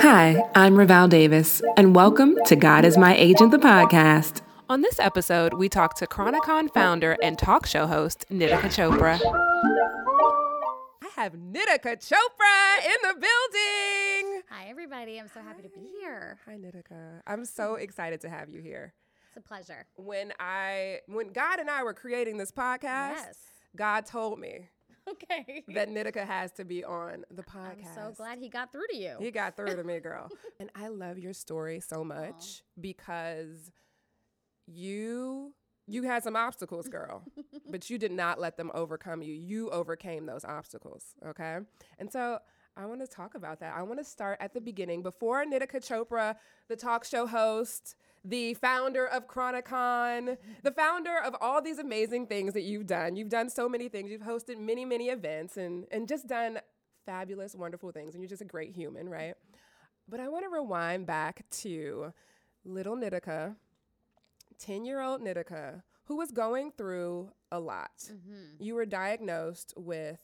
Hi, I'm Raval Davis, and welcome to God is My Agent, the podcast. On this episode, we talk to Chronicon founder and talk show host, Nitika Chopra. I have Nitika Chopra in the building. Hi, everybody. I'm so happy to be here. Hi, Nitika. I'm so excited to have you here. It's a pleasure. When I, when God and I were creating this podcast, Yes. God told me Okay. that Nitika has to be on the podcast. I'm so glad he got through to you. He got through to me, girl. and I love your story so much because you you had some obstacles, girl, but you did not let them overcome you. You overcame those obstacles, okay? And so I want to talk about that. I want to start at the beginning before Nitika Chopra, the talk show host, the founder of Chronicon, the founder of all these amazing things that you've done. You've done so many things. You've hosted many, many events and and just done fabulous, wonderful things. And you're just a great human, right? But I want to rewind back to little Nitika, 10 year old Nitika, who was going through a lot. Mm-hmm. You were diagnosed with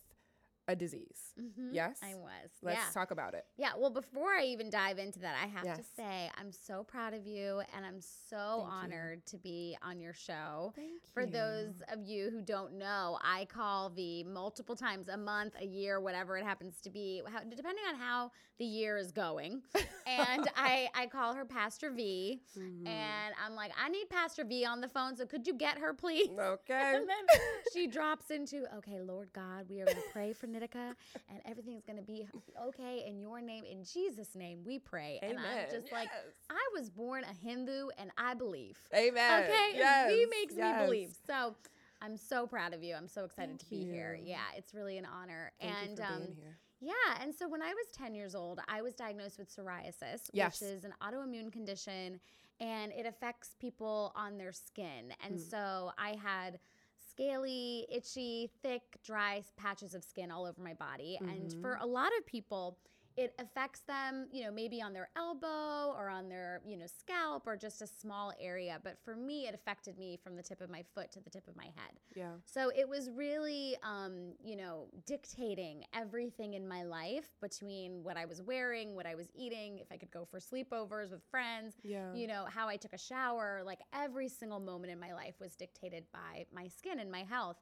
a disease. Mhm. Yes? I was. Let's yeah. talk about it. Yeah. Well, before I even dive into that, I have to say I'm so proud of you and I'm so Thank you. honored to be on your show. Thank For those of you who don't know, I call the multiple times a month, a year, whatever it happens to be, how, depending on how the year is going. and I, I call her Pastor V. Mm-hmm. And I'm like, I need Pastor V on the phone. So could you get her, please? Okay. And then she drops into, okay, Lord God, we are going to pray for Nitika and everything's going to be okay in your name. In Jesus' name, we pray. And Amen. I'm just like, Yes. I was born a Hindu and I believe. Amen. Okay? Yes. V makes yes. me believe. So I'm so proud of you. I'm so excited Thank to be here. Yeah, it's really an honor. Thank and you um, being here. yeah, and so when I was 10 years old, I was diagnosed with psoriasis, Yes. which is an autoimmune condition and it affects people on their skin. And Mm. so I had scaly, itchy, thick, dry patches of skin all over my body. And for Mm-hmm. a lot of people, it affects them, you know, maybe on their elbow or on their, you know, scalp or just a small area. But for me, it affected me from the tip of my foot to the tip of my head. Yeah. So it was really, um, you know, dictating everything in my life between what I was wearing, what I was eating, if I could go for sleepovers with friends, Yeah. you know, how I took a shower. Like every single moment in my life was dictated by my skin and my health.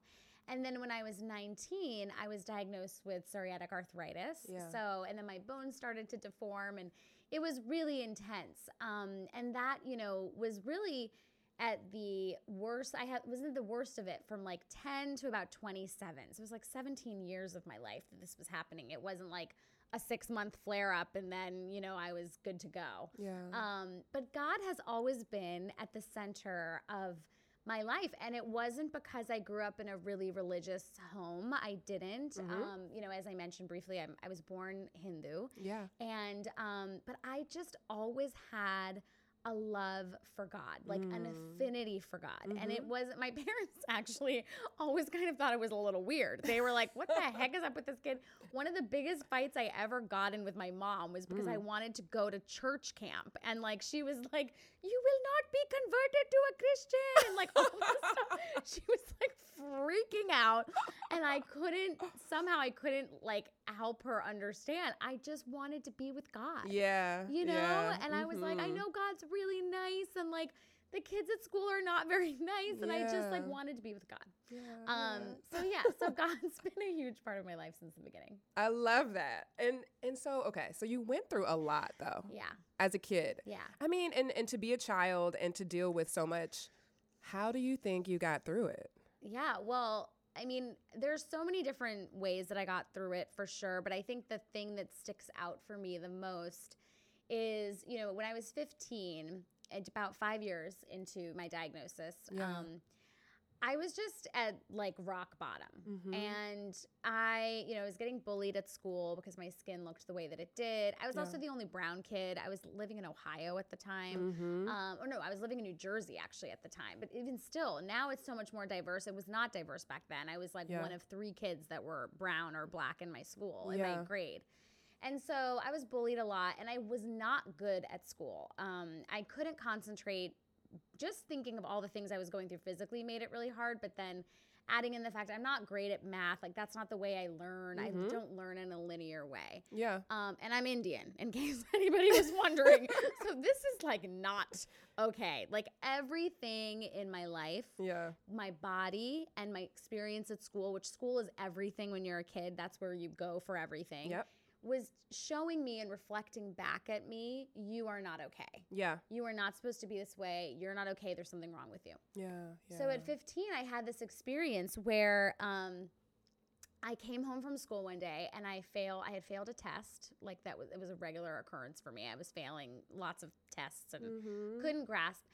And then when I was 19, I was diagnosed with psoriatic arthritis. Yeah. So, and then my bones started to deform and it was really intense. Um, and that, you know, was really at the worst. I had wasn't the worst of it from like 10 to about 27. So it was like 17 years of my life that this was happening. It wasn't like a six month flare up and then, you know, I was good to go. Yeah. Um, but God has always been at the center of my life. And it wasn't because I grew up in a really religious home. I didn't. Mhm. Um, you know, as I mentioned briefly, I'm, I was born Hindu. yeah. And, um, but I just always had a love for God, like an Mm. affinity for God. And it Mhm. wasn't, my parents actually always kind of thought it was a little weird. They were like, what the heck is up with this kid? One of the biggest fights I ever got in with my mom was because Mm. I wanted to go to church camp. And like, she was like, you will not be converted to a Christian. And like, all this stuff. She was like freaking out. And I couldn't, somehow I couldn't like help her understand. I just wanted to be with God Yeah. you know yeah, and i was like i mhm. know god's really nice and like the kids at school are not very nice and i just like wanted to be with god Yeah, um so yeah so god's been a huge part of my life since the beginning I love that. And and so okay, so you went through a lot though yeah as a kid. yeah I mean, and and to be a child and to deal with so much, how do you think you got through it? yeah well i mean there's so many different ways that i got through it for sure but i think the thing that sticks out for me the most is you know when i was 15 and about five years into my diagnosis Yeah. um I was just at like rock bottom. Mhm. And I, you know, was getting bullied at school because my skin looked the way that it did. I was also the only brown kid. I was living in Ohio at the time. Mhm. Um, or no, I was living in New Jersey actually at the time. But even still, now it's so much more diverse. It was not diverse back then. I was like Yeah. one of three kids that were brown or black in my school, in Yeah. my grade. And so I was bullied a lot and I was not good at school. Um, I couldn't concentrate. Just thinking of all the things I was going through physically made it really hard. But then adding in the fact I'm not great at math, like that's not the way I learn. Mhm. I don't learn in a linear way. Yeah. Um, and I'm Indian, in case anybody was wondering. so this is like not okay. Like everything in my life, Yeah. my body, and my experience at school, which school is everything when you're a kid. That's where you go for everything. Yep. Was showing me and reflecting back at me, you are not okay. Yeah. You are not supposed to be this way. You're not okay. There's something wrong with you. Yeah. yeah. So at 15, I had this experience where um, I came home from school one day and I fail. I had failed a test. Like that was it was a regular occurrence for me. I was failing lots of tests and Mhm. couldn't grasp.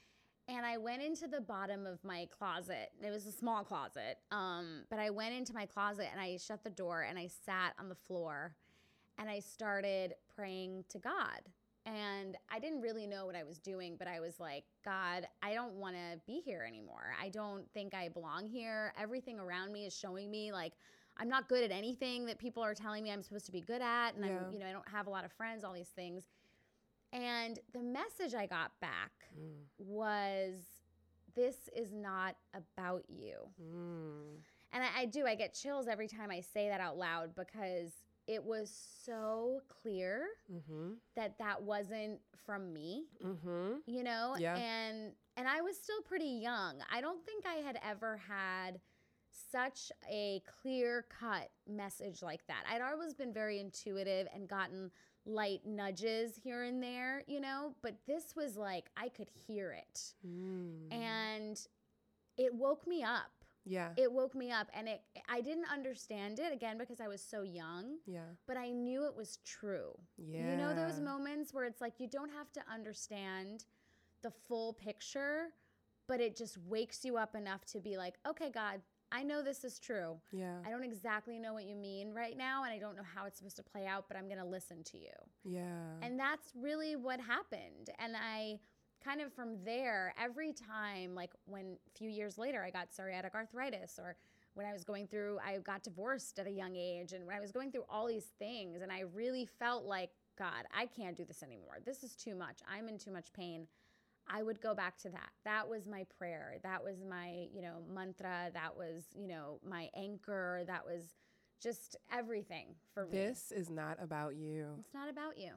And I went into the bottom of my closet. It was a small closet, um, but I went into my closet and I shut the door and I sat on the floor and I started praying to God. And I didn't really know what I was doing, but I was like, God, I don't want to be here anymore. I don't think I belong here. Everything around me is showing me like I'm not good at anything that people are telling me I'm supposed to be good at. And Yeah. I'm, you know, I don't have a lot of friends, all these things. And the message I got back Mm. was this is not about you. Mm. And I, I do, I get chills every time I say that out loud because it was so clear Mhm. that that wasn't from me, Mhm. you know? Yeah. And and I was still pretty young. I don't think I had ever had such a clear cut message like that. I'd always been very intuitive and gotten light nudges here and there, you know, but this was like I could hear it. Mm. And it woke me up. Yeah. It woke me up and it I didn't understand it again because I was so young, yeah. but I knew it was true. Yeah. You know those moments where it's like you don't have to understand the full picture, but it just wakes you up enough to be like, "Okay, God, I know this is true. Yeah. I don't exactly know what you mean right now and I don't know how it's supposed to play out, but I'm going to listen to you." Yeah. And that's really what happened. And I kind of from there, every time, like when a few years later I got psoriatic arthritis, or when I was going through, I got divorced at a young age, and when I was going through all these things, and I really felt like, God, I can't do this anymore. This is too much. I'm in too much pain. I would go back to that. That was my prayer. That was my, you know, mantra. That was, you know, my anchor. That was just everything for me. this is not about you. It's not about you.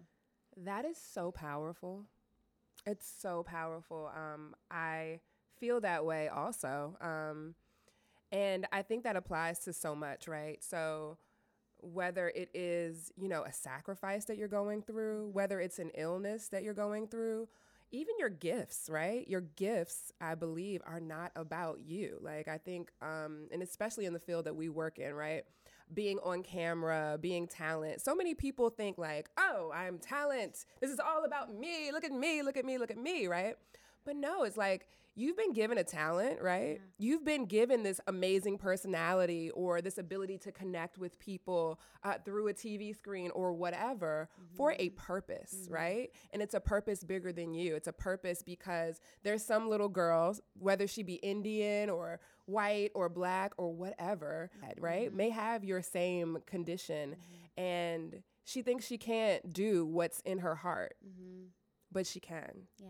That is so powerful. It's so powerful. Um, I feel that way also. Um, and I think that applies to so much, right? So whether it is, you know, a sacrifice that you're going through, whether it's an illness that you're going through, even your gifts, right? Your gifts, I believe, are not about you. Like I think, um, and especially in the field that we work in, right? Being on camera, being talent. So many people think like, oh, I'm talent. This is all about me. Look at me, look at me, look at me, right? But no, it's like you've been given a talent, right? You've been given this amazing personality or this ability to connect with people uh, through a TV screen or whatever for a purpose, right? And it's a purpose bigger than you. It's a purpose because there's some little girl, whether she be Indian or white or black or whatever, right, may have your same condition and she thinks she can't do what's in her heart, Mm-hmm. but she can Yeah.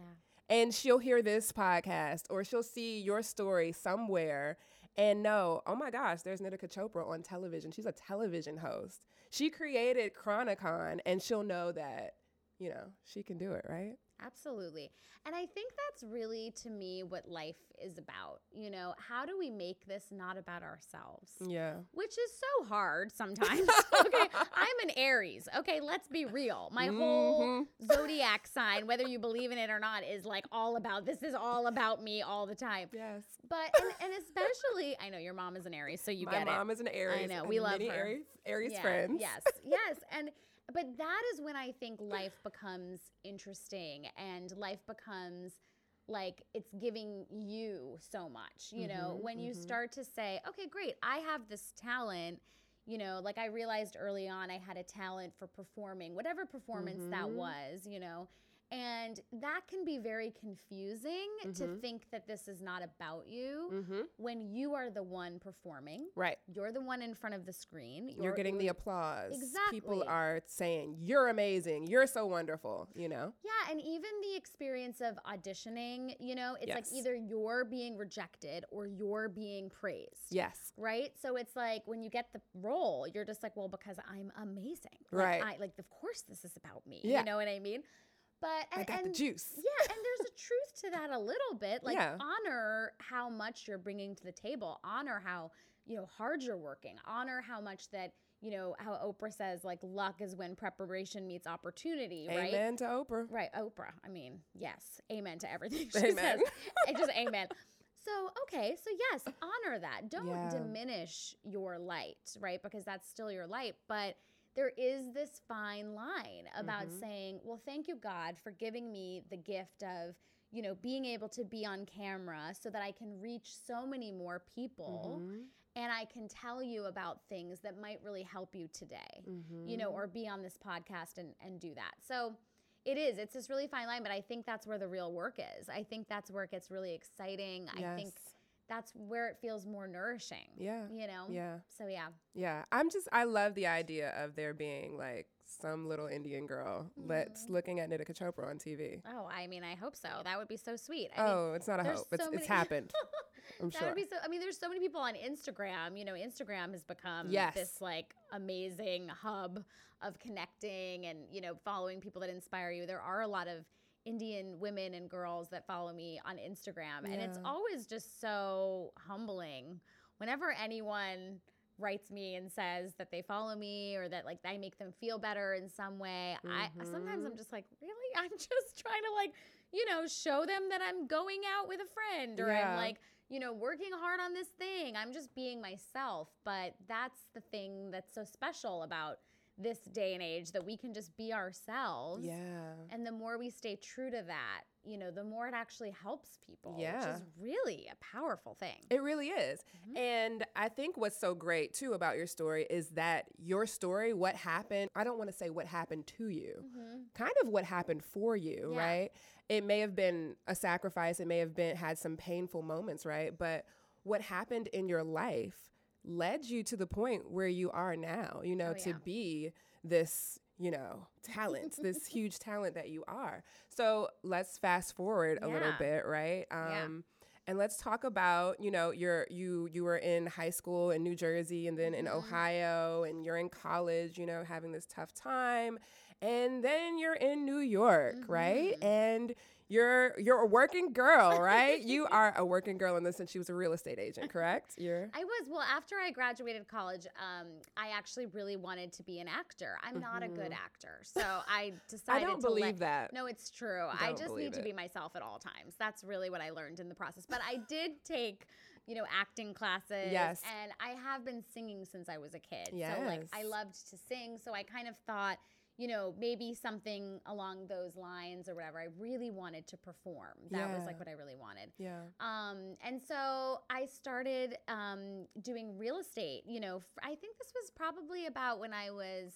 And she'll hear this podcast or she'll see your story somewhere and know, oh my gosh, there's Nitika Chopra on television. She's a television host. She created Chronicon and she'll know that, you know, she can do it, right? Absolutely. And I think that's really to me what life is about. You know, how do we make this not about ourselves? Yeah. Which is so hard sometimes. okay, I'm an Aries. Okay, let's be real. My whole Mm-hmm. zodiac sign, whether you believe in it or not, is like all about this is all about me all the time. Yes. But and, and especially, I know your mom is an Aries, so you My get it. My mom is an Aries. I know, we love her. Aries, Aries Yeah, friends. Yes, yes. And but that is when I think life becomes interesting and life becomes like it's giving you so much. You know, Mhm, when you mhm. start to say, okay, great, I have this talent. You know, like I realized early on I had a talent for performing, whatever performance that Mhm. was, you know. And that can be very confusing to Mhm. think that this is not about you Mm-hmm. when you are the one performing. Right. You're the one in front of the screen. You're, getting the applause. People are saying, You're amazing. You're so wonderful. You know? Yeah, and even the experience of auditioning, you know, it's Yes. like either you're being rejected or you're being praised. Yes. Right? So it's like when you get the role, you're just like, well, because I'm amazing. Like, Right. I like of course this is about me. Yeah. You know what I mean? But I and, got the juice. Yeah, and there's a truth to that a little bit. Like Yeah. honor how much you're bringing to the table. Honor how, you know, hard you're working. Honor how much that, you know, how Oprah says like luck is when preparation meets opportunity, right? Amen to Oprah. Right, Oprah. I mean, yes, amen to everything she Amen. says. And just amen. So, okay, so yes, honor that. Don't Yeah. diminish your light, right? Because that's still your light, but there is this fine line about Mhm. saying, "Well, thank you God for giving me the gift of, you know, being able to be on camera so that I can reach so many more people Mhm. and I can tell you about things that might really help you today." you know, Mhm. or be on this podcast and, and do that. So it is, it's this really fine line, but I think that's where the real work is. I think that's where it gets really exciting. I think Yes. That's where it feels more nourishing. Yeah. You know? Yeah. So yeah. Yeah. I'm just, I love the idea of there being like some little Indian girl that's Mm-hmm. looking at Nitika Chopra on TV. Oh, I mean, I hope so. That would be so sweet. I mean, oh, it's not a hope. It's, so it's many- happened. I'm that sure. would be so. I mean, there's so many people on Instagram. You know, Instagram has become Yes. this like amazing hub of connecting and you know following people that inspire you. There are a lot of Indian women and girls that follow me on Instagram, and it's always just so humbling whenever anyone writes me and says that they follow me or that like I make them feel better in some way. I sometimes I'm Mhm. just like, really? I'm just trying to like, you know, show them that I'm going out with a friend or Yeah. I'm like, you know, working hard on this thing. I'm just being myself. But that's the thing that's so special about this day and age that we can just be ourselves. yeah. And the more we stay true to that, you know, the more it actually helps people. Yeah. Which is really a powerful thing. It really is. Mhm. And I think what's so great too about your story is that your story, what happened, I don't want to say what happened to you, Mhm. kind of what happened for you, Yeah. right? It may have been a sacrifice, it may have been had some painful moments, right? But what happened in your life led you to the point where you are now, you know, Oh, to be this, you know, talent, this huge talent that you are. So let's fast forward a little bit, right? Yeah. Um, and let's talk about you know you're you you were in high school in New Jersey and then in Mhm. Ohio and you're in college you know having this tough time and then you're in New York right Mhm. and you're you're a working girl right you are a working girl in the sense she was a real estate agent correct you're I was well after I graduated college. Um, I actually really wanted to be an actor. I'm not a good Mhm. actor, so I decided. I don't to believe let, that No, it's true. I Don't just believe need to be myself at all times. That's really what I learned in the process. But I did take, you know, acting classes. Yes. And I have been singing since I was a kid. Yes. So like I loved to sing. So I kind of thought, you know, maybe something along those lines or whatever. I really wanted to perform. That was like what I really wanted. yeah Um, and so I started um, doing real estate. You know, f- I think this was probably about when I was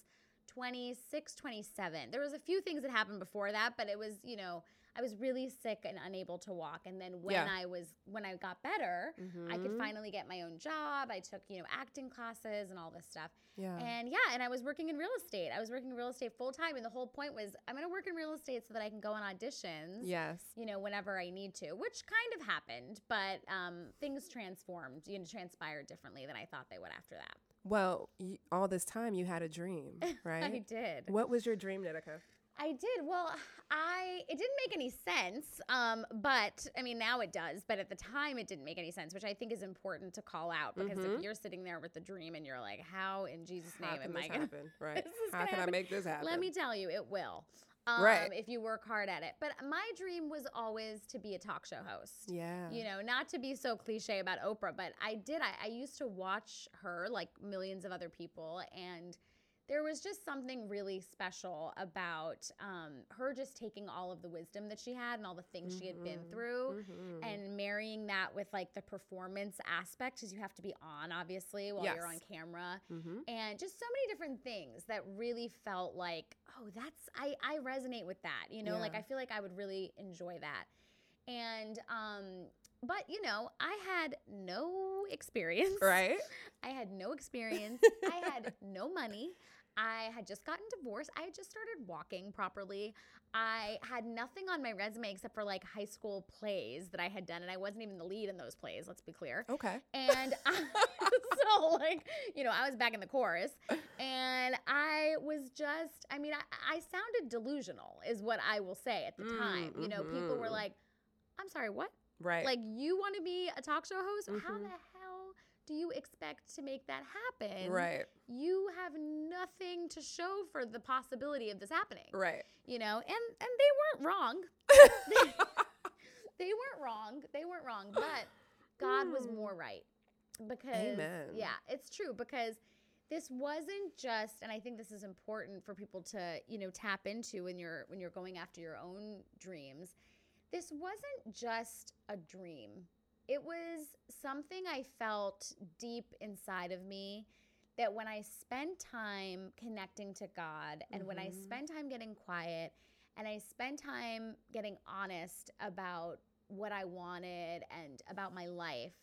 26, 27. There was a few things that happened before that, but it was, you know, I was really sick and unable to walk. And then when Yeah. I was, when I got better, I could Mhm. finally get my own job. I took, you know, acting classes and all this stuff. yeah And yeah, and I was working in real estate. I was working in real estate full time. And the whole point was I'm going to work in real estate so that I can go on auditions yes you know, whenever I need to, which kind of happened, but um, things transformed, you know, transpired differently than I thought they would after that. well y- all this time you had a dream right? I did. what was your dream Nitika I did. Well, I it didn't make any sense, um, but I mean now it does. But at the time, it didn't make any sense, which I think is important to call out because if Mhm. you're sitting there with the dream and you're like, "How in Jesus' name am I this gonna?" happen right how can I make this happen Let me tell you, it will. Um, Right. If you work hard at it. But my dream was always to be a talk show host. yeah you know, not to be so cliche about Oprah, but I did. I, I used to watch her like millions of other people, and there was just something really special about um, her just taking all of the wisdom that she had and all the things she had been Mhm. through Mhm. and marrying that with like the performance aspect because you have to be on obviously while you're on Yes. camera Mhm. and just so many different things that really felt like oh that's i i resonate with that you know like i feel like i would really enjoy that and um but you know i had no experience. Right? i had no experience. I had no money. I had just gotten divorced. I had just started walking properly. I had nothing on my resume except for like high school plays that i had done and i wasn't even the lead in those plays let's be clear. Okay. and I, so like you know i was back in the chorus and i was just i mean i, I sounded delusional is what i will say at the Mm, time. You know people were mhm. like i'm sorry what Right. like you want to be a talk show host how Mhm. the hell do you expect to make that happen right. you have nothing to show for the possibility of this happening Right. you know and and they weren't wrong they weren't wrong they weren't wrong but god was Hmm. more right because Amen. yeah it's true because this wasn't just and i think this is important for people to you know tap into when you're when you're going after your own dreams this wasn't just a dream it was something i felt deep inside of me that when i spend time connecting to god and when i mm-hmm. spend time getting quiet and i spend time getting honest about what i wanted and about my life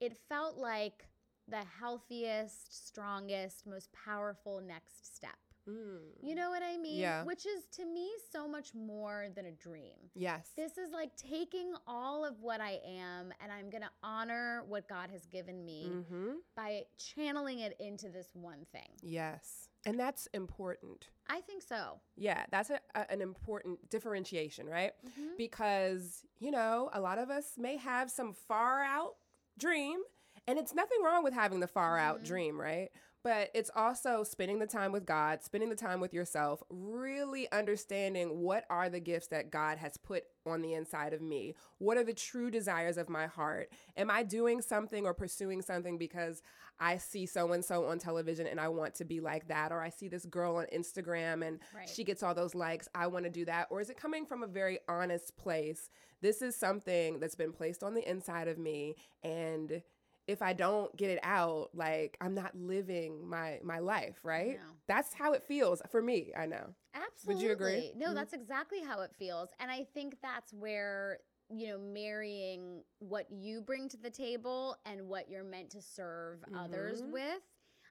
it felt like the healthiest, strongest, most powerful next step. Mm. You know what I mean? Yeah. Which is to me so much more than a dream. Yes. This is like taking all of what I am and I'm going to honor what God has given me mm-hmm. by channeling it into this one thing. Yes. And that's important. I think so. Yeah, that's a, a- an important differentiation, right? Mhm. Because, you know, a lot of us may have some far out dream, and it's nothing wrong with having the far out Mhm. dream, right? But it's also spending the time with God, spending the time with yourself, really understanding what are the gifts that God has put on the inside of me? What are the true desires of my heart? Am I doing something or pursuing something because I see so and so on television and I want to be like that? Or I see this girl on Instagram and Right. she gets all those likes. I want to do that. Or is it coming from a very honest place? This is something that's been placed on the inside of me. And if I don't get it out, like I'm not living my my life, right? No. That's how it feels for me. I know. Absolutely. Would you agree? No, Mhm. that's exactly how it feels. And I think that's where, you know, marrying what you bring to the table and what you're meant to serve others Mhm. with.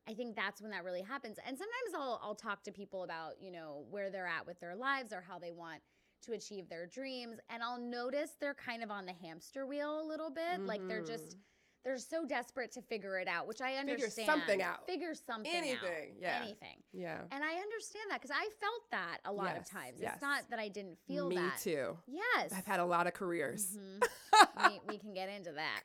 I think that's when that really happens. And sometimes I'll I'll talk to people about, you know, where they're at with their lives or how they want to achieve their dreams and I'll notice they're kind of on the hamster wheel a little bit. Like they're just Mhm. They're so desperate to figure it out, which I understand. Figure something out. Figure something Anything, out. yeah. Anything. yeah. And I understand that because I felt that a lot Yes, of times. yes. It's not that I didn't feel that. me that. too. Yes. I've had a lot of careers. Mhm. we, we can get into that.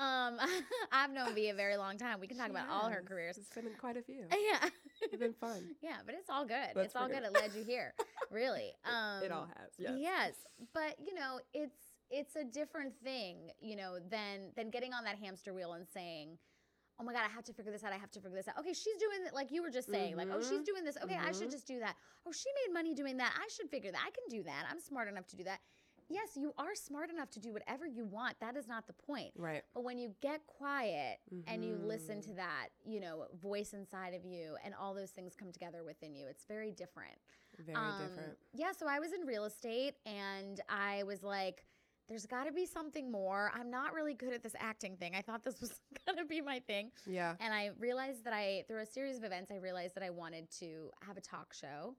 Um, I've known V a very long time. We can talk about all her careers. It's been quite a few. Yeah. It's been fun. yeah, but it's all good. It's all good. good. It led you here. Really. Um, it all has. Yes. Yes, but you know, it's it's a different thing, you know, than than getting on that hamster wheel and saying, "Oh my god, I have to figure this out. I have to figure this out." Okay, she's doing it like you were just saying, like, "Oh, she's Mhm. doing this. Okay, I should Mhm. just do that. Oh, she made money doing that. I should figure that. I can do that. I'm smart enough to do that." Yes, you are smart enough to do whatever you want. That is not the point. Right. But when you get quiet and you listen Mhm. to that, you know, voice inside of you and all those things come together within you, it's very different. Very Um, different. Yeah, so I was in real estate and I was like, there's got to be something more. I'm not really good at this acting thing. I thought this was going to be my thing. Yeah. And I realized that I, through a series of events, I realized that I wanted to have a talk show.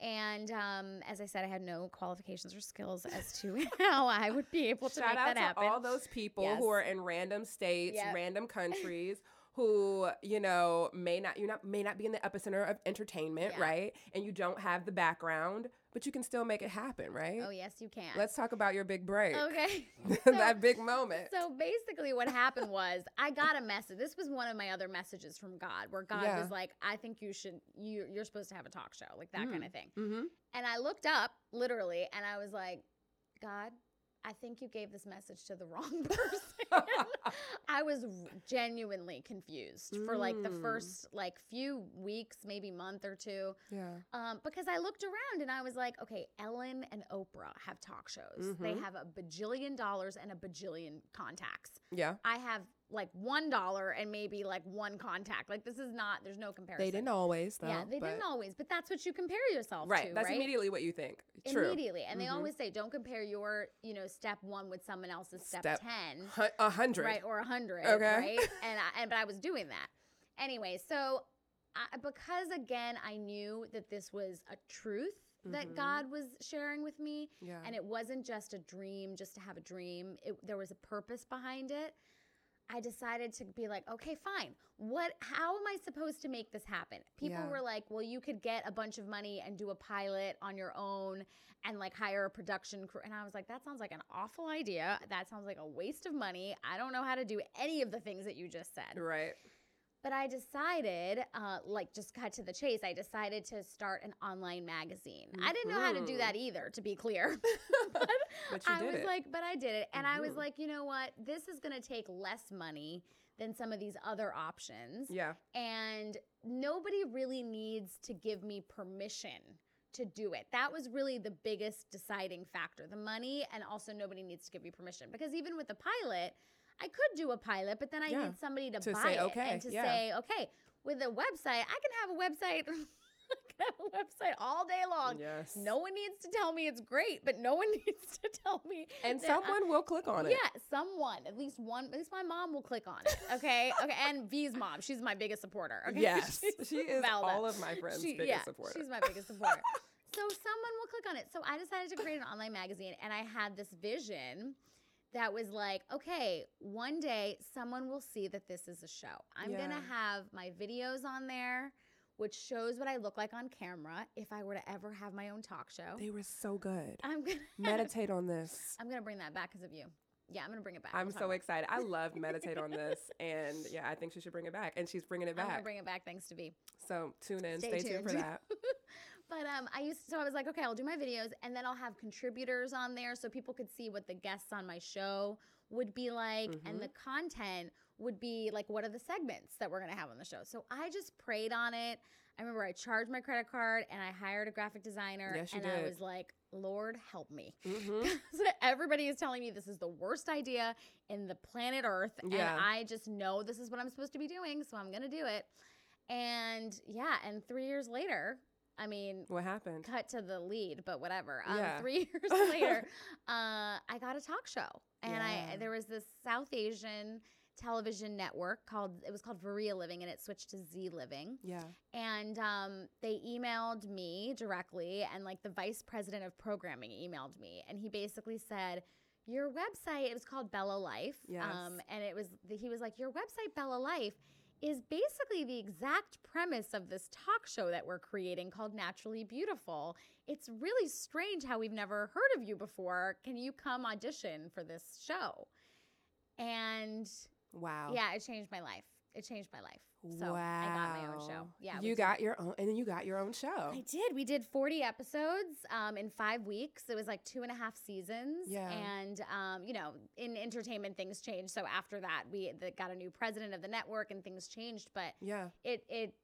And um, as I said, I had no qualifications or skills as to how I would be able to Shout make out that to happen. all those people Yes. who are in random states, Yep. random countries. Who you know may not you not may not be in the epicenter of entertainment, Yeah. right? And you don't have the background, but you can still make it happen, right? oh, yes, you can. Let's talk about your big break, Okay. that big moment. So basically, what happened was I got a message. This was one of my other messages from God, where God Yeah. was like, "I think you should. You you're supposed to have a talk show, like that kind Mm. of thing." mm-hmm. And I looked up literally, and I was like, "God, I think you gave this message to the wrong person. I was genuinely confused for like the Mm. first like few weeks, maybe month or two. Yeah. Um, because I looked around and I was like, okay, Ellen and Oprah have talk shows. They Mhm. have a bajillion dollars and a bajillion contacts. Yeah. I have like one dollar and maybe like one contact. Like this is not. There's no comparison. They didn't always, though. Yeah, they but- didn't always, but that's what you compare yourself Right. to, That's right? immediately what you think. True. Immediately, and they Mhm. always say, don't compare your, you know, step one with someone else's step, Step ten, A hundred. right, or a hundred, Okay. right? And I, and but I was doing that anyway. So I, because again, I knew that this was a truth that Mhm. God was sharing with me, Yeah. and it wasn't just a dream, just to have a dream. It, there was a purpose behind it. I decided to be like, okay, fine. What? How am I supposed to make this happen? People Yeah. were like, well, you could get a bunch of money and do a pilot on your own and like hire a production crew. And I was like, that sounds like an awful idea. That sounds like a waste of money. I don't know how to do any of the things that you just said. right. But I decided, uh, like, just cut to the chase. I decided to start an online magazine. I didn't know how to do Mhm. that either, to be clear. but But I did was it. like, but I did it. And I was Mhm. like, you know what? This is going to take less money than some of these other options. Yeah. And nobody really needs to give me permission to do it. That was really the biggest deciding factor the money, and also nobody needs to give me permission. Because even with the pilot, I could do a pilot, but then I Yeah. need somebody to, To buy say, it okay, and to yeah. say, okay, with a website, I can have a website. Have a website all day long. Yes. No one needs to tell me it's great, but no one needs to tell me. And that I- someone will click on it. yeah, someone, at least one, at least my mom will click on it. Okay, okay, and V's mom, she's my biggest supporter. Okay? Yes. She is Valda. all of my friends' She- biggest yeah, supporter. She's my biggest supporter. so someone will click on it. So I decided to create an online magazine, and I had this vision that was like, okay, one day someone will see that this is a show. I'm gonna have my videos on there. Which shows what I look like on camera if I were to ever have my own talk show. They were so good. I'm gonna Meditate on this. I'm gonna bring that back because of you. Yeah, I'm gonna bring it back. I'm We'll so excited. I love meditate on this, and yeah, I think she should bring it back, and she's bringing it back. I'm gonna bring it back thanks to V. so tune in, Stay stay, tuned for that. But um, I used so I was like, okay, I'll do my videos, and then I'll have contributors on there so people could see what the guests on my show would be like, and the content would be like, what are the segments that we're gonna have on the show? So I just prayed on it. I remember I charged my credit card and I hired a graphic designer, Yes, and I was like, Lord help me. hmm So everybody is telling me this is the worst idea in the planet Earth. Yeah. And I just know this is what I'm supposed to be doing. So I'm going to do it. And yeah. And three years later, I mean, What happened? cut to the lead, but whatever. Um, Yeah. Three years later, uh, I got a talk show. And Yeah. I there was this South Asian television network called, it was called Veria Living and it switched to Z Living Yeah. and um, they emailed me directly and like the vice president of programming emailed me and he basically said your website it was called bella life Yes. um, and it was he was like your website bella life is basically the exact premise of this talk show that we're creating called naturally beautiful. It's really strange how we've never heard of you before. Can you come audition for this show? And Wow. yeah it changed my life. It changed my life so i got my own show Wow. yeah You did. got your own, and then you got your own show. I did. We did 40 episodes um, in five weeks. It was like two and a half seasons. Yeah. And, um, you know, in entertainment, things changed. So after that, we got a new president of the network and things changed. But Yeah. it, it,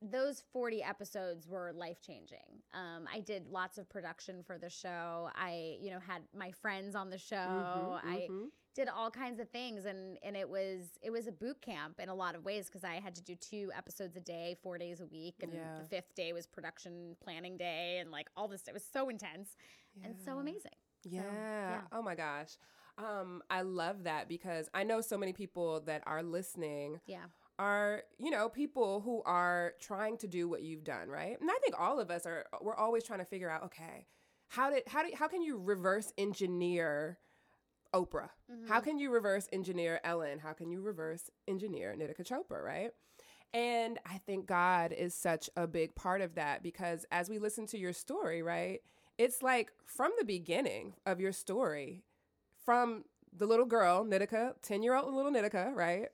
those 40 episodes were life changing. Um, I did lots of production for the show. I, you know, had my friends on the show. Mhm, I mhm. Did all kinds of things and and it was it was a boot camp in a lot of ways because I had to do two episodes a day, four days a week, and Yeah. the fifth day was production planning day and like all this. It was so intense and so amazing. Yeah. yeah. Oh my gosh. Um, I love that because I know so many people that are listening Yeah, are, you know, people who are trying to do what you've done, right? And I think all of us are we're always trying to figure out, okay, how did how do how can you reverse engineer Oprah? How mm-hmm. can you reverse engineer Ellen? How can you reverse engineer Nitika Chopra, right? And I think God is such a big part of that because as we listen to your story, right? It's like from the beginning of your story, from the little girl, Nitika, 10 year old little Nitika, right?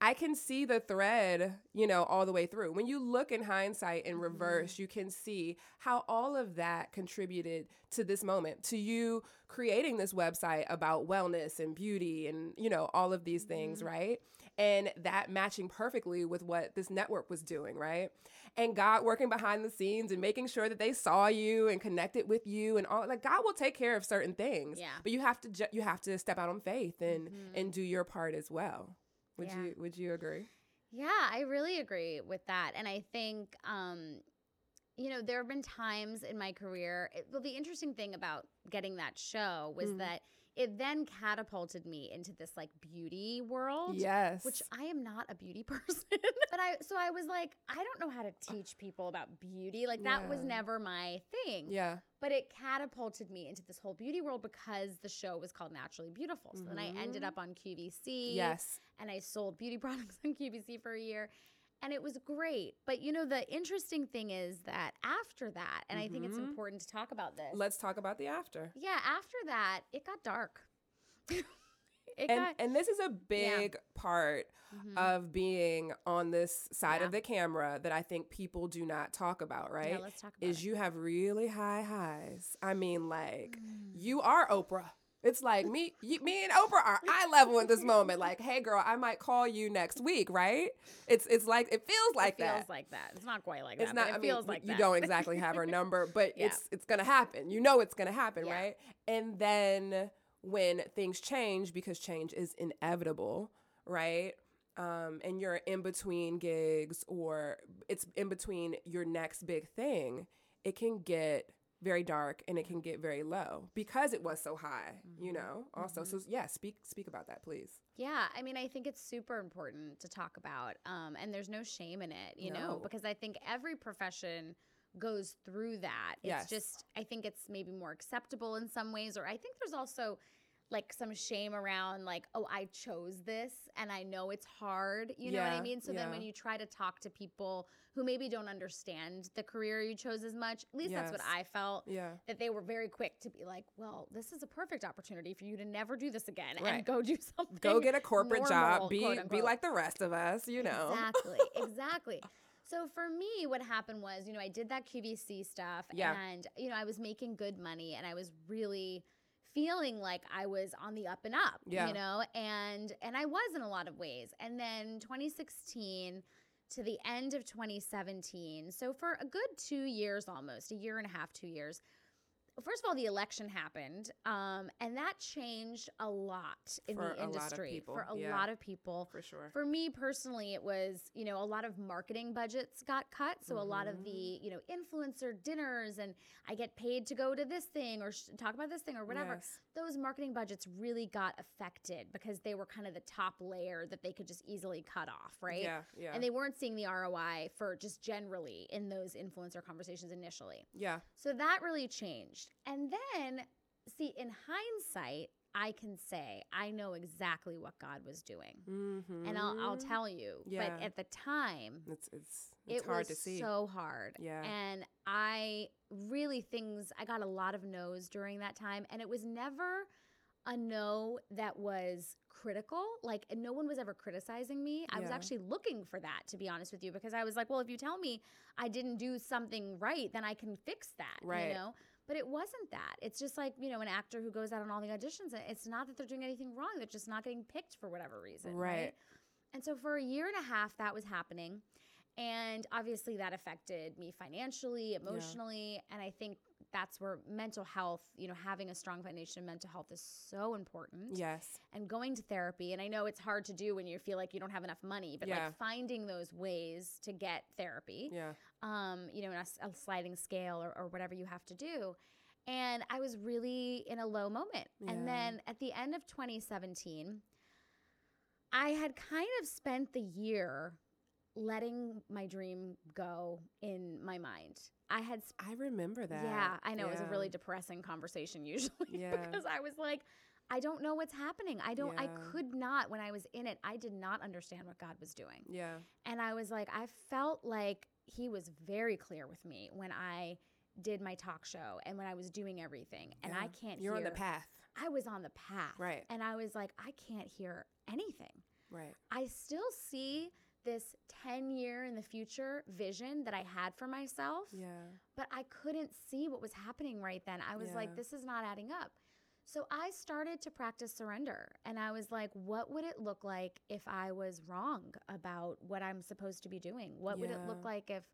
I can see the thread, you know, all the way through. When you look in hindsight in reverse, mm-hmm. you can see how all of that contributed to this moment, to you creating this website about wellness and beauty and, you know, all of these things, mm-hmm. right? And that matching perfectly with what this network was doing, right? And God working behind the scenes and making sure that they saw you and connected with you and all like God will take care of certain things. Yeah. But you have to ju- you have to step out on faith and mm-hmm. and do your part as well. Would yeah. you would you agree? Yeah, I really agree with that. And I think um you know, there have been times in my career. It, well, the interesting thing about getting that show was mm. that it then catapulted me into this like beauty world. Yes. Which I am not a beauty person. but I so I was like, I don't know how to teach people about beauty. Like that yeah. was never my thing. Yeah. But it catapulted me into this whole beauty world because the show was called Naturally Beautiful. So mm-hmm. then I ended up on QVC. Yes. And I sold beauty products on QVC for a year and it was great. But you know, the interesting thing is that after that, and mm-hmm. I think it's mm-hmm. important to talk about this. Let's talk about the after. Yeah, after that, it got dark. it and, got, and this is a big yeah. part mm-hmm. of being on this side yeah. of the camera that I think people do not talk about, right? Yeah, let's talk about Is it. you have really high highs. I mean, like, mm. you are Oprah. It's like me, you, me and Oprah are eye level in this moment. Like, hey, girl, I might call you next week, right? It's it's like it feels like that. it feels that. like that. It's not quite like that. it's that. Not. It I feels mean, like you that. don't exactly have her number, but yeah. it's it's gonna happen. You know, it's gonna happen, yeah. right? And then when things change, because change is inevitable, right? Um, and you're in between gigs, or it's in between your next big thing, it can get very dark and it can get very low because it was so high mm-hmm. you know also mm-hmm. so yeah speak speak about that please yeah i mean i think it's super important to talk about um, and there's no shame in it you no. know because i think every profession goes through that it's yes. just i think it's maybe more acceptable in some ways or i think there's also like some shame around like oh i chose this and i know it's hard you know what i mean so yeah. then when you try to talk to people who maybe don't understand the career you chose as much at least yes. that's what i felt yeah that they were very quick to be like well this is a perfect opportunity for you to never do this again right. and go do something go get a corporate normal, job be be like the rest of us you know exactly exactly so for me, what happened was, you know, I did that QVC stuff yeah. and, you know, I was making good money and I was really feeling like I was on the up and up, yeah. you know, and and I was in a lot of ways. And then 2016 to the end of 2017, so for a good 2 years almost, a year and a half, 2 years, first of all, the election happened, um, and that changed a lot in for the industry for a yeah. lot of people. For sure. For me personally, it was you know a lot of marketing budgets got cut, so mm-hmm. a lot of the mm-hmm. you know influencer dinners, and I get paid to go to this thing or sh- talk about this thing or whatever. Yes. Those marketing budgets really got affected because they were kind of the top layer that they could just easily cut off, right? Yeah, yeah. And they weren't seeing the ROI for just generally in those influencer conversations initially. Yeah. So that really changed. And then, see, in hindsight, I can say I know exactly what God was doing, mm-hmm. and I'll, I'll tell you. Yeah. But at the time, it's it's, it's it hard was to see. so hard. Yeah, and I really things. I got a lot of no's during that time, and it was never a no that was critical. Like no one was ever criticizing me. I was actually looking for that to be honest with you because I was like, well, if you tell me I didn't do something right, then I can fix that, right. you know? But it wasn't that. It's just like, you know, an actor who goes out on all the auditions. It's not that they're doing anything wrong. They're just not getting picked for whatever reason. Right. right? And so for a year and a half, that was happening. And obviously that affected me financially, emotionally. Yeah. And I think that's where mental health, you know, having a strong foundation in mental health is so important. Yes. And going to therapy. And I know it's hard to do when you feel like you don't have enough money, but yeah. like finding those ways to get therapy. Yeah. Um, you know, in a, a sliding scale or, or whatever you have to do. And I was really in a low moment. Yeah. And then at the end of 2017, I had kind of spent the year letting my dream go in my mind. I had. Sp- I remember that. Yeah, I know yeah. it was a really depressing conversation usually yeah. because I was like, I don't know what's happening. I don't. Yeah. I could not when I was in it. I did not understand what God was doing. Yeah. And I was like, I felt like He was very clear with me when I did my talk show and when I was doing everything, and I can't. You're hear, on the path. I was on the path. Right. And I was like, I can't hear anything. Right. I still see this 10 year in the future vision that I had for myself, Yeah. but I couldn't see what was happening right then. I was like, this is not adding up. So I started to practice surrender and I was like, what would it look like if I was wrong about what I'm supposed to be doing? What would it look like if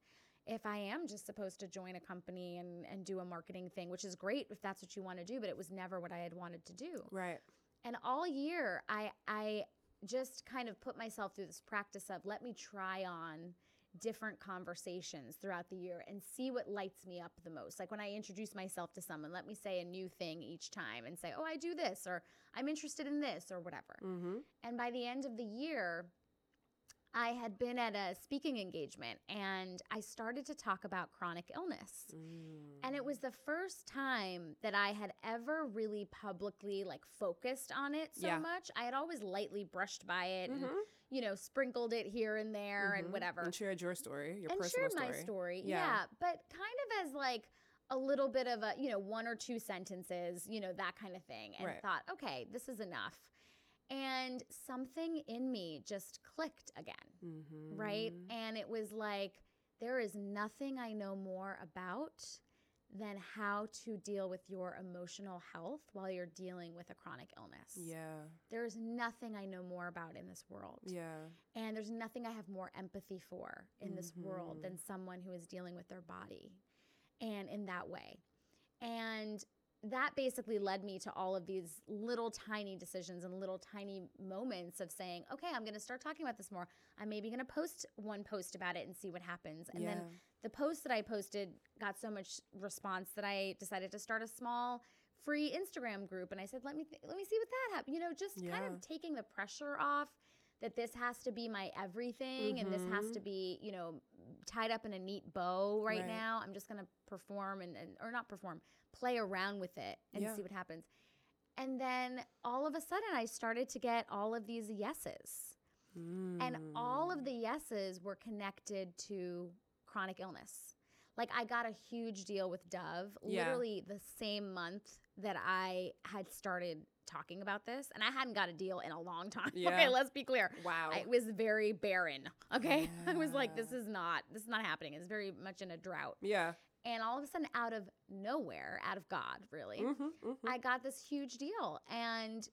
if I am just supposed to join a company and, and do a marketing thing, which is great if that's what you want to do, but it was never what I had wanted to do. Right. And all year, I I just kind of put myself through this practice of let me try on different conversations throughout the year and see what lights me up the most. Like when I introduce myself to someone, let me say a new thing each time and say, "Oh, I do this," or "I'm interested in this," or whatever. Mm-hmm. And by the end of the year, I had been at a speaking engagement and I started to talk about chronic illness. Mm. And it was the first time that I had ever really publicly like focused on it so Yeah. much. I had always lightly brushed by it and Mhm. you know sprinkled it here and there and Mhm. whatever. And shared your story, your and personal shared my story. story. Yeah. Yeah. but kind of as like a little bit of a, you know, one or two sentences, you know, that kind of thing. And Right. thought, okay, this is enough. And something in me just clicked again Mm-hmm. right? And it was like, there is nothing I know more about than how to deal with your emotional health while you're dealing with a chronic illness. Yeah. There's nothing I know more about in this world. Yeah. And there's nothing I have more empathy for in this world than someone who is dealing with their body and in that way. And that basically led me to all of these little tiny decisions and little tiny moments of saying, okay, I'm going to start talking about this more. I'm maybe going to post one post about it and see what happens. And yeah. then the post that I posted got so much response that I decided to start a small free Instagram group and I said let me th- let me see what that happens. You know, just kind of taking the pressure off that this has to be my everything and this has Mhm. to be, you know, tied up in a neat bow right, Right. now. I'm just going to perform and, and or not perform, play around with it and Yeah. see what happens. And then all of a sudden I started to get all of these yeses. And all of Mm. the yeses were connected to chronic illness. Like I got a huge deal with Dove Yeah. literally the same month that I had started talking about this. And I hadn't got a deal in a long time. Yeah. Okay, let's be clear. Wow. I was very barren. Okay. I was like, this is not, this is not happening. It's very much in a drought. yeah. And all of a sudden, out of nowhere, out of God, really, Mm-hmm. Mm-hmm. I got this huge deal. And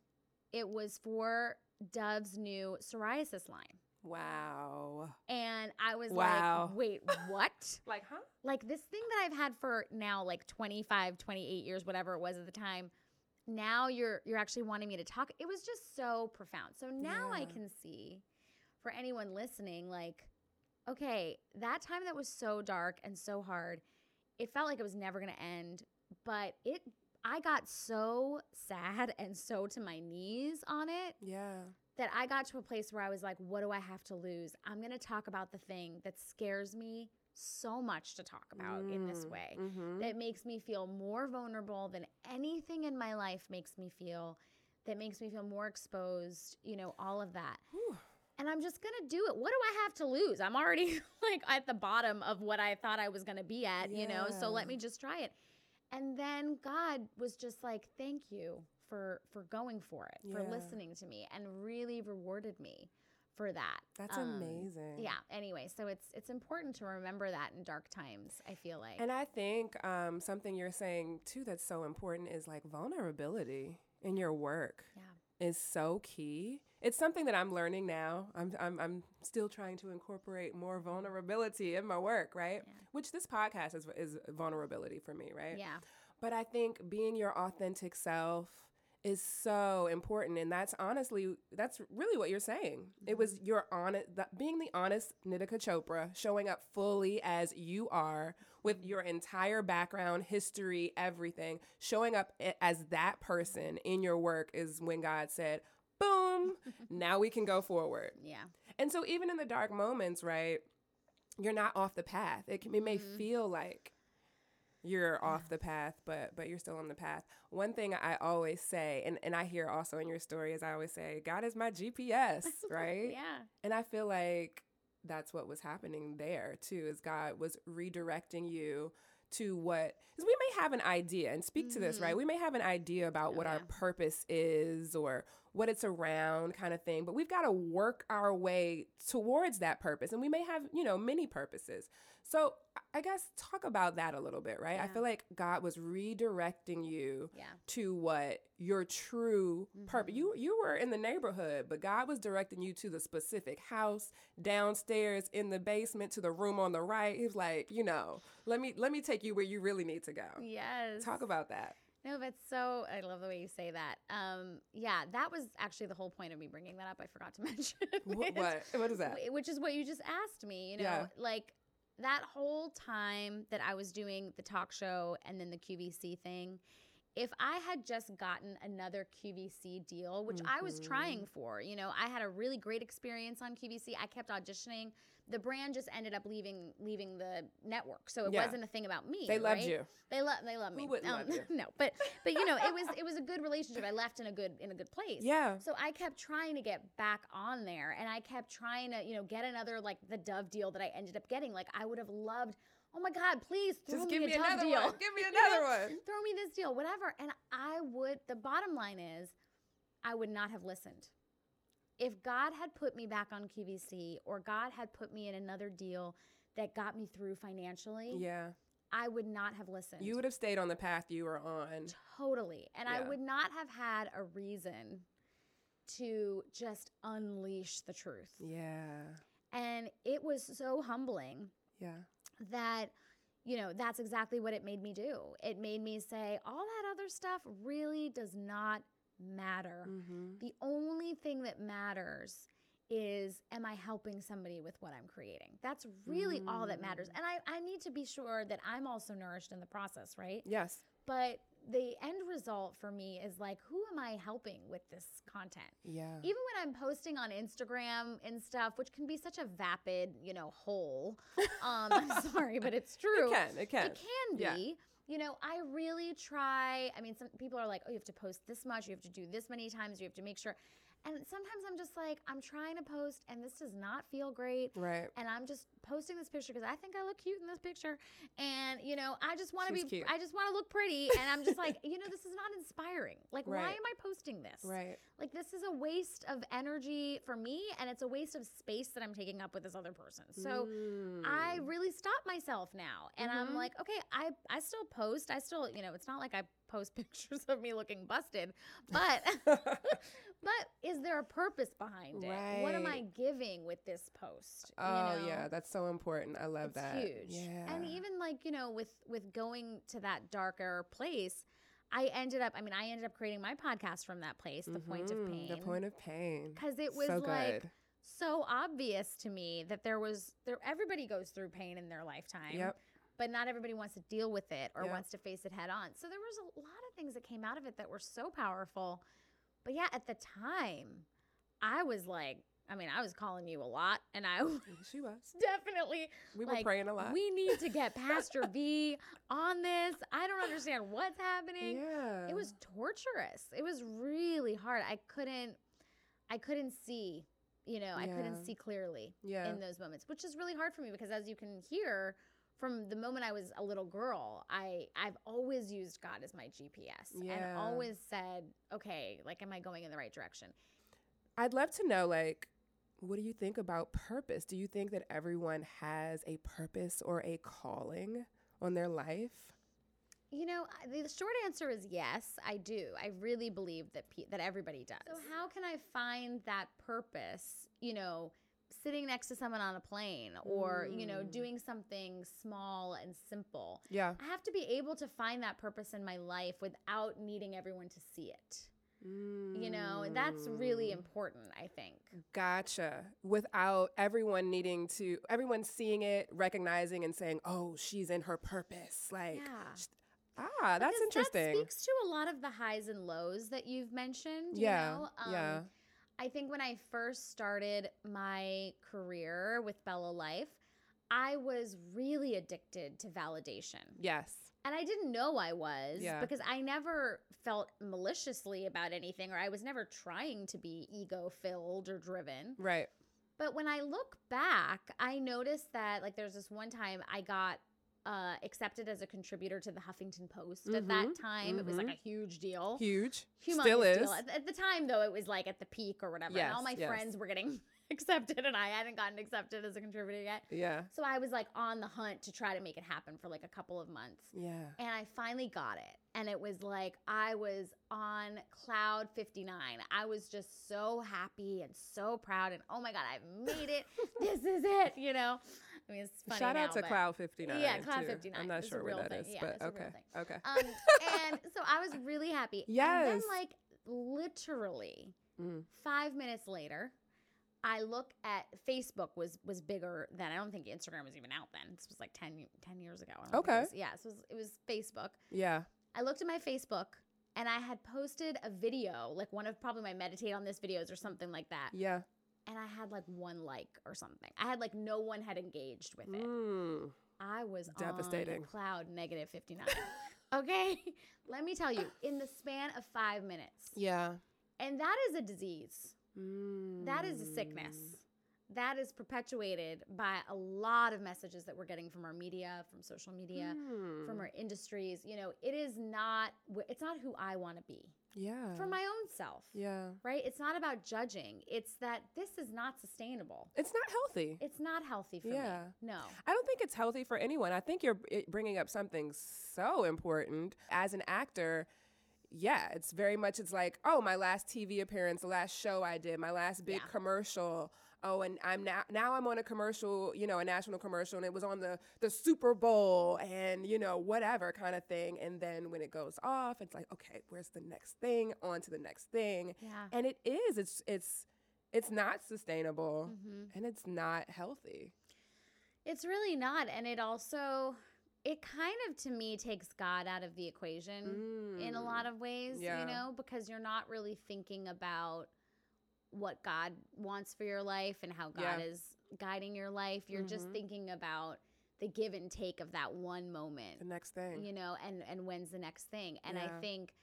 it was for Dove's new psoriasis line. Wow. And I was Wow. like, wait, what? Like, huh? like this thing that I've had for now like 25, 28 years, whatever it was at the time. Now you're you're actually wanting me to talk. It was just so profound. So now I can see for anyone listening, like, okay, that time that was so dark and so hard, it felt like it was never gonna end. But it I got so sad and so to my knees on it Yeah. that I got to a place where I was like, what do I have to lose? I'm going to talk about the thing that scares me so much to talk about in this way. Mm-hmm. That makes me feel more vulnerable than anything in my life makes me feel. That makes me feel more exposed, you know, all of that. And I'm just to do it. What do I have to lose? I'm already like at the bottom of what I thought I was to be at, you know, so let me just try it. And then God was just like, thank you for for going for it, for listening to me and really rewarded me for that. That's Um, amazing. Yeah. Anyway, so it's it's important to remember that in dark times, I feel like. And I think um, something you're saying too that's so important is like vulnerability in your work yeah. is so key. It's something that I'm learning now. I'm, I'm, I'm still trying to incorporate more vulnerability in my work, right? Yeah. Which this podcast is, is vulnerability for me, right? Yeah. But I think being your authentic self is so important and that's honestly that's really what you're saying. It was your honest being the honest nitika chopra showing up fully as you are with your entire background history everything showing up as that person in your work is when god said boom now we can go forward. Yeah. and so even in the dark moments right you're not off the path. It, can, it may Mhm. feel like you're off the path but but you're still on the path one thing i always say and, and i hear also in your story is i always say god is my gps right Yeah. and i feel like that's what was happening there too is god was redirecting you to what because we may have an idea and speak to this right we may have an idea about what our Mm-hmm. Oh, yeah. purpose is or what it's around kind of thing but we've got to work our way towards that purpose and we may have you know many purposes so I- guess talk about that a little bit right i feel like god was redirecting you Yeah. to what your true purpose Mhm. you you were in the neighborhood but god was directing you to the specific house downstairs in the basement to the room on the right he was like you know let me let me take you where you really need to go Yes. talk about that No, but so. I love the way you say that. Um, yeah, that was actually the whole point of me bringing that up. I forgot to mention. What what is that Which is what you just asked me. You know, Yeah. like that whole time that I was doing the talk show and then the QVC thing. If I had just gotten another QVC deal, which I was trying mm-hmm. for, you know, I had a really great experience on QVC. I kept auditioning. The brand just ended up leaving leaving the network, so it Yeah. wasn't a thing about me. they loved right? you They love they love me. Who wouldn't um, love you? no, but but you know, it was it was a good relationship. I left in a good in a good place. yeah So I kept trying to get back on there and I kept trying to, you know, get another like the Dove deal that I ended up getting. Like I would have loved, oh my God, please throw just me give a me Dove another deal. one give me another one Throw me this deal, whatever. And I would the bottom line is I would not have listened. If God had put me back on QVC or God had put me in another deal that got me through financially, yeah I would not have listened. you would have stayed on the path you were on Totally. And I would not have had a reason to just unleash the truth. yeah And it was so humbling yeah that, you know, that's exactly what it made me do. It made me say, all that other stuff really does not matter. mm-hmm. The only thing that matters is am I helping somebody with what I'm creating? That's really all that matters. Mm. And I, I need to be sure that I'm also nourished in the process, right? yes But the end result for me is like, who am I helping with this content? yeah Even when I'm posting on Instagram and stuff, which can be such a vapid, you know, hole. Um, I'm sorry, but it's true. it can it can It can Yeah. You know, I really try. I mean, some people are like, oh, you have to post this much, you have to do this many times, you have to make sure. And sometimes I'm just like, I'm trying to post and this does not feel great. right And I'm just posting this picture because I think I look cute in this picture. And, you know, I just want to be, cute. I just want to look pretty. And I'm just like, you know, this is not inspiring. Like, why am I posting this? right Like, this is a waste of energy for me and it's a waste of space that I'm taking up with this other person. So, I Mm. really stop myself now and I'm Mhm. like, okay, I, I still post. I still, you know, it's not like I post pictures of me looking busted, but but is there a purpose behind it? What am I giving with this post? you oh know? yeah that's so important i love it's that huge. yeah And even like, you know, with with going to that darker place, I ended up I mean, I ended up creating my podcast from that place, The Point of mm-hmm. Pain. the point of pain Cuz it was so like good so obvious to me that there was there everybody goes through pain in their lifetime. Yep. But not everybody wants to deal with it or wants to face it head on. So there was a lot of things that came out of it that were so powerful. But yeah, at the time, I was like, I mean, I was calling you a lot and I was she was definitely we were like, praying a lot we need to get Pastor V on this. I don't understand what's happening. yeah It was torturous. It was really hard. I couldn't I couldn't see, you know, I couldn't see clearly yeah in those moments, which is really hard for me because as you can hear from the moment I was a little girl, I I've always used God as my GPS and always said, okay, like am I going in the right direction? I'd love to know, like, what do you think about purpose? Do you think that everyone has a purpose or a calling on their life? You know, the short answer is yes, I do. I really believe that pe- that everybody does. So how can I find that purpose? You know, sitting next to someone on a plane, or you know, Mm. doing something small and simple. Yeah. I have to be able to find that purpose in my life without needing everyone to see it. You know, that's really Mm. important. I think. Gotcha. Without everyone needing to, everyone seeing it, recognizing, and saying, "Oh, she's in her purpose." Like, Yeah. ah, that's Because interesting. That speaks to a lot of the highs and lows that you've mentioned. you yeah. know? Um, yeah. I think when I first started my career with Bella Life, I was really addicted to validation. Yes. And I didn't know I was Yeah. because I never felt maliciously about anything or I was never trying to be ego filled or driven. Right. But when I look back, I noticed that like there's this one time I got uh, accepted as a contributor to the Huffington Post at that Mhm, time. It was like a huge deal. Huge. Humongous Still is. deal. At, at the time, though, it was like at the peak or whatever. and all my yes. friends were getting accepted, and I hadn't gotten accepted as a contributor yet. Yeah. So I was like on the hunt to try to make it happen for like a couple of months. Yeah. And I finally got it. And it was like I was on cloud 59. I was just so happy and so proud. And oh my God, I've made it. this is it, you know? I mean, it's funny. Shout out to Cloud 59. Yeah, Cloud too. 59. I'm not sure where that thing. is, Yeah, but it's a real okay. thing. Okay. Um, and so I was really happy. And Yes. then, like, literally Mm. five minutes later, I look at Facebook was was bigger then. I don't think Instagram was even out then. This was like 10, 10 years ago. Okay. was- yeah, so it was, it was Facebook. Yeah. I looked at my Facebook and I had posted a video, like one of probably my meditate on this videos or something like that. Yeah. And I had like one like or something. I had like no one had engaged with it. Mm. I was Devastating. cloud negative 59. okay? Let me tell you, in the span of 5 minutes. Yeah. And that is a disease. That is a sickness. Mm. That is perpetuated by a lot of messages that we're getting from our media, from social media, from Mm. our industries. You know, it is not it's not who I want to be Yeah. for my own self. Yeah. Right? It's not about judging. It's that this is not sustainable. It's not healthy. It's not healthy for Yeah. me. No. I don't think it's healthy for anyone. I think you're bringing up something so important. As an actor, yeah, it's very much, it's like, oh, my last TV appearance, the last show I did, my last big Yeah. commercial. Oh, and I'm now now I'm on a commercial, you know, a national commercial, and it was on the the Super Bowl, and you know, whatever kind of thing. And then when it goes off, it's like, okay, where's the next thing? On to the next thing. Yeah. And it is. It's it's it's not sustainable, hmm and it's not healthy. It's really not. And it also, it kind of to me takes God out of the equation in a Mm. lot of ways, Yeah. you know, because you're not really thinking about what God wants for your life and how God Yeah. is guiding your life. You're just Mhm. thinking about the give and take of that one moment, The next thing. you know, and and when's the next thing. And I think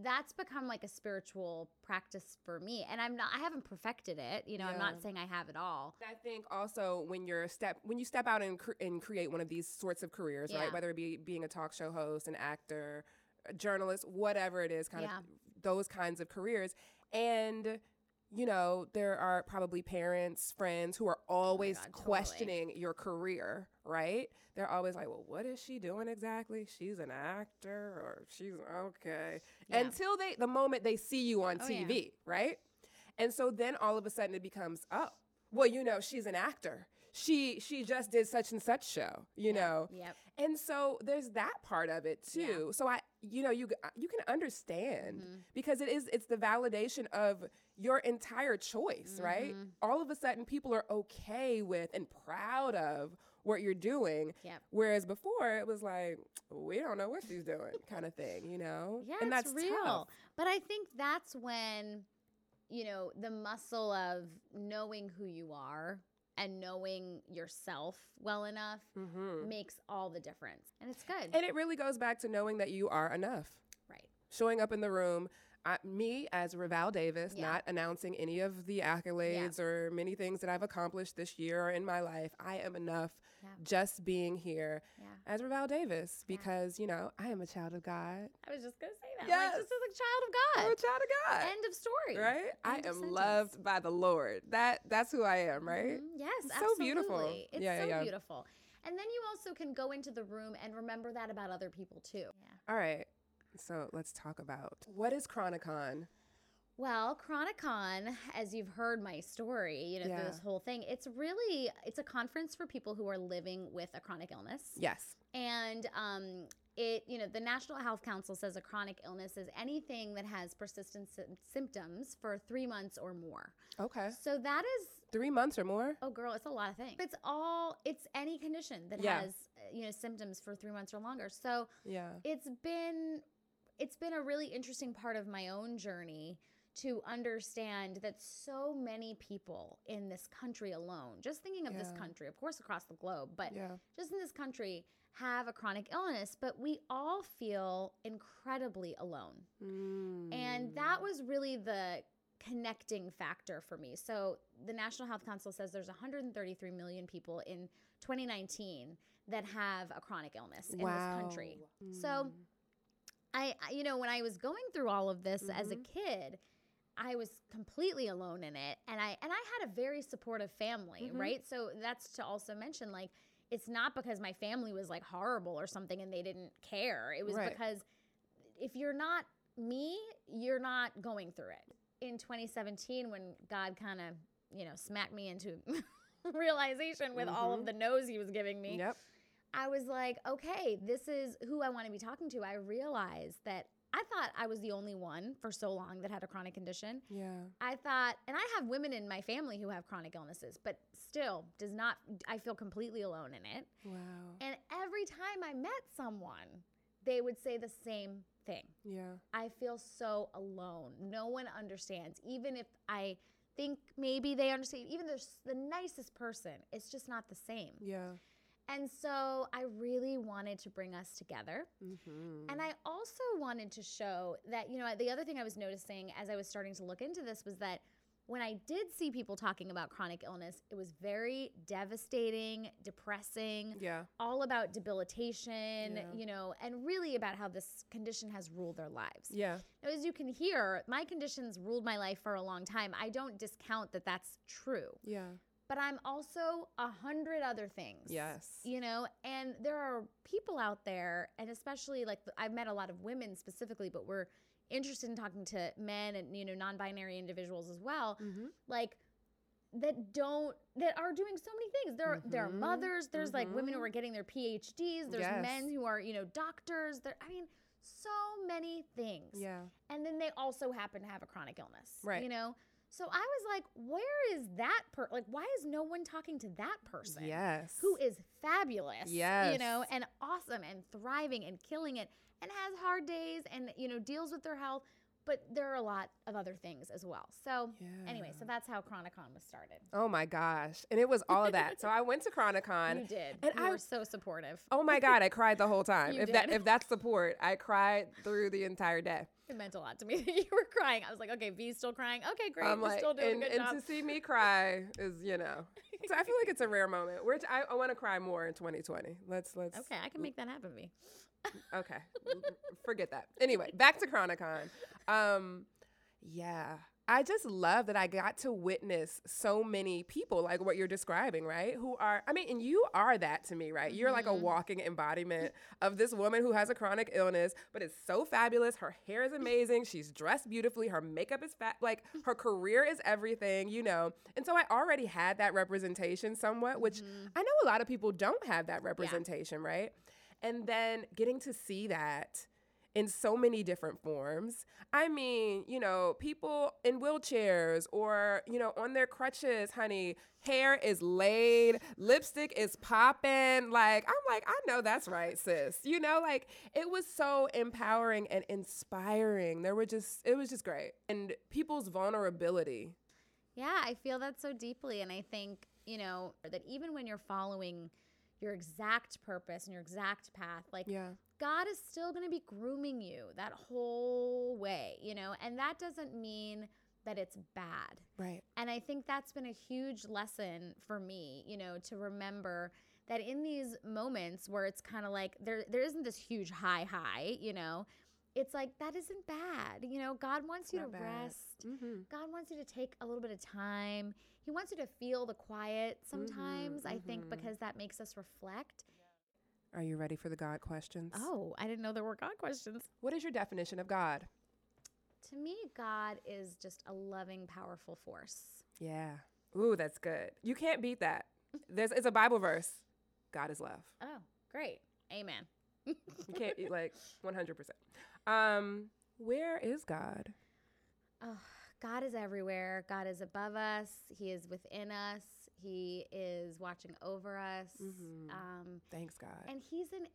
that's become like a spiritual practice for me. And I'm not I haven't perfected it, you know, I'm not saying I have it all. I think also when you're step when you step out and cr- and create one of these sorts of careers, Yeah. right? Whether it be being a talk show host, an actor, a journalist, whatever it is, kind Yeah. of those kinds of careers, and you know there are probably parents, friends who are oh always Oh God, totally. questioning your career, right? They're always like, "Well, what is she doing exactly? She's an actor, or she's okay." Yeah. Until they, the moment they see you on Oh, yeah. TV, right? And so then all of a sudden it becomes, oh, well, you know, she's an actor. She she just did such and such show, you know. Yep. And so there's that part of it too. Yeah. So I you know, you you can understand Mhm. because it is it's the validation of your entire choice, right? Mhm. All of a sudden people are okay with and proud of what you're doing. Yep. Whereas before it was like, we don't know what she's doing kind of thing, you know? Yeah, and that's real. tough. But I think that's when, you know, the muscle of knowing who you are and knowing yourself well enough Mhm. makes all the difference. And it's good. And it really goes back to knowing that you are enough. right. Showing up in the room, I, me as Raval Davis, Yeah. not announcing any of the accolades or many things that I've accomplished this year or in my life. I am enough Yeah. just being here Yeah. as Raval Davis Yeah. because, you know, I am a child of God. I was just going to say that. Yes. Like, just as a child of I'm a child of God. End of story. right? I End of am sentence. loved by the Lord. That that's who I am, right? Mhm. Yes, It's so beautiful. It's Yeah, yeah, so yeah. beautiful. And then you also can go into the room and remember that about other people too. Yeah. All right. So let's talk about what is Chronicon? Well, Chronicon, as you've heard my story, you know, Yeah. this whole thing, it's really it's a conference for people who are living with a chronic illness. Yes. And um it, you know, the National Health Council says a chronic illness is anything that has persistent sym- symptoms for 3 months or more. Okay. So that is Three months or more? Oh, girl, it's a lot of things. It's all, it's any condition that Yeah. has, uh, you know, symptoms for three months or longer. So Yeah. it's been, it's been a really interesting part of my own journey to understand that so many people in this country alone, just thinking of this country, of course, across the globe, but Yeah. just in this country, have a chronic illness, but we all feel incredibly alone. And that Mm. was really the connecting factor for me. So the National Health Council says there's 133 million people in 2019 that have a chronic illness in this country. So Mm. I, I- you know, when I was going through all of this as a Mhm. kid, I was completely alone in it, and I and I had a very supportive family, Mhm. right? So that's to also mention, like, it's not because my family was like horrible or something and they didn't care. It was Right. because if you're not me, you're not going through it. In 2017, when God kind of, you know, smacked me into realization with all of Mhm. the no's He was giving me, Yep. I was like, okay, this is who I want to be talking to. I realized that I thought I was the only one for so long that had a chronic condition. Yeah. I thought, and I have women in my family who have chronic illnesses, but still does not, I feel completely alone in it. Wow. And every time I met someone, they would say the same thing. Yeah. I feel so alone. No one understands. Even if I think maybe they understand, even the, the nicest person, it's just not the same. Yeah. And so I really wanted to bring us together. Mm-hmm. And I also wanted to show that, you know, the other thing I was noticing as I was starting to look into this was that when I did see people talking about chronic illness, it was very devastating, depressing, yeah. all about debilitation, Yeah. you know, and really about how this condition has ruled their lives. Yeah. Now, as you can hear, my conditions ruled my life for a long time. I don't discount that that's true, Yeah. But I'm also a hundred other things Yes. you know and there are people out there and especially like i've met a lot of women specifically but we're interested in talking to men and you know non-binary individuals as well Mm-hmm. like that don't that are doing so many things there are there are mothers there's like women who Mhm. are getting their phds there's Yes. men who are you know doctors there i mean so many things Yeah. and then they also happen to have a chronic illness Right. you know so i was like where is that person? like why is no one talking to that person Yes. who is fabulous, Yes. you know, and awesome and thriving and killing it and has hard days and, you know, deals with their health. But there are a lot of other things as well. So, anyway, so that's how Chronicon was started. Oh my gosh. And it was all of that. so I went to Chronicon. you did. and you I- was so supportive. Oh my God, I cried the whole time. If that if that's support, I cried through the entire day. It meant a lot to me that you were crying. I was like, okay, V's still crying. Okay, great. I'm You're like, still doing and, a good and job. to see me cry is, you know. So I feel like it's a rare moment. Which I, I want to cry more in 2020. Let's let's okay, I can make that happen, V. Okay. Forget that. Anyway, back to Chronicon. Um, yeah. I just love that I got to witness so many people like what you're describing, right? Who are, I mean, and you are that to me, right? You're like a Mhm. walking embodiment of this woman who has a chronic illness, but is so fabulous. Her hair is amazing. She's dressed beautifully. Her makeup is fat. Like her career is everything, you know? And so I already had that representation somewhat, which Mhm. I know a lot of people don't have that representation, right? And then getting to see that in so many different forms. I mean, you know, people in wheelchairs or, you know, on their crutches, honey, hair is laid, lipstick is popping. Like, I'm like, I know that's right, sis. You know, like it was so empowering and inspiring. There were just, it was just great. And people's vulnerability. Yeah, I feel that so deeply. And I think, you know, that even when you're following your exact purpose and your exact path, like Yeah. God is still going to be grooming you that whole way, you know, and that doesn't mean that it's bad. Right. And I think that's been a huge lesson for me, you know, to remember that in these moments where it's kind of like there there isn't this huge high high, you know, it's like that isn't bad. You know, God wants you to bad. rest. Mm-hmm. God wants you to take a little bit of time. He wants you to feel the quiet sometimes, I think, mhm. because that makes us reflect. Are you ready for the God questions? Oh, I didn't know there were God questions. What is your definition of God? To me, God is just a loving, powerful force. Yeah. Ooh, that's good. You can't beat that. There's it's a Bible verse. God is love. Oh, great. Amen. You can't you, like 100%. Um, where is God? Oh, God is everywhere. God is above us. He is within us. He is watching over us. Mhm. Um, Thanks God. and He's in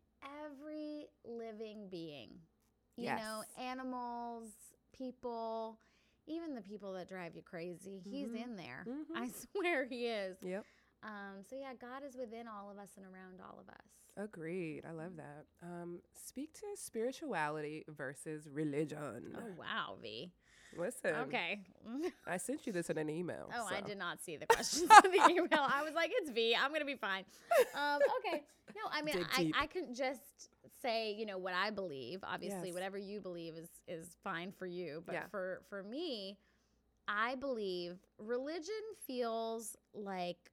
every living being. You know, animals, people, even the people that drive you crazy. He's Mhm. in there. Mhm. I swear He is. Yep. Um, so, yeah, God is within all of us and around all of us. Agreed. I love that. Um, speak to spirituality versus religion. Oh wow, V. Listen. Okay. I sent you this in an email. Oh, I did not see the questions in the email. I was like, it's V. I'm gonna be fine. Um, okay. No, I mean, Dig I, deep. I can just say, you know, what I believe. Obviously, Yes. whatever you believe is is fine for you. But Yeah. for for me, I believe religion feels like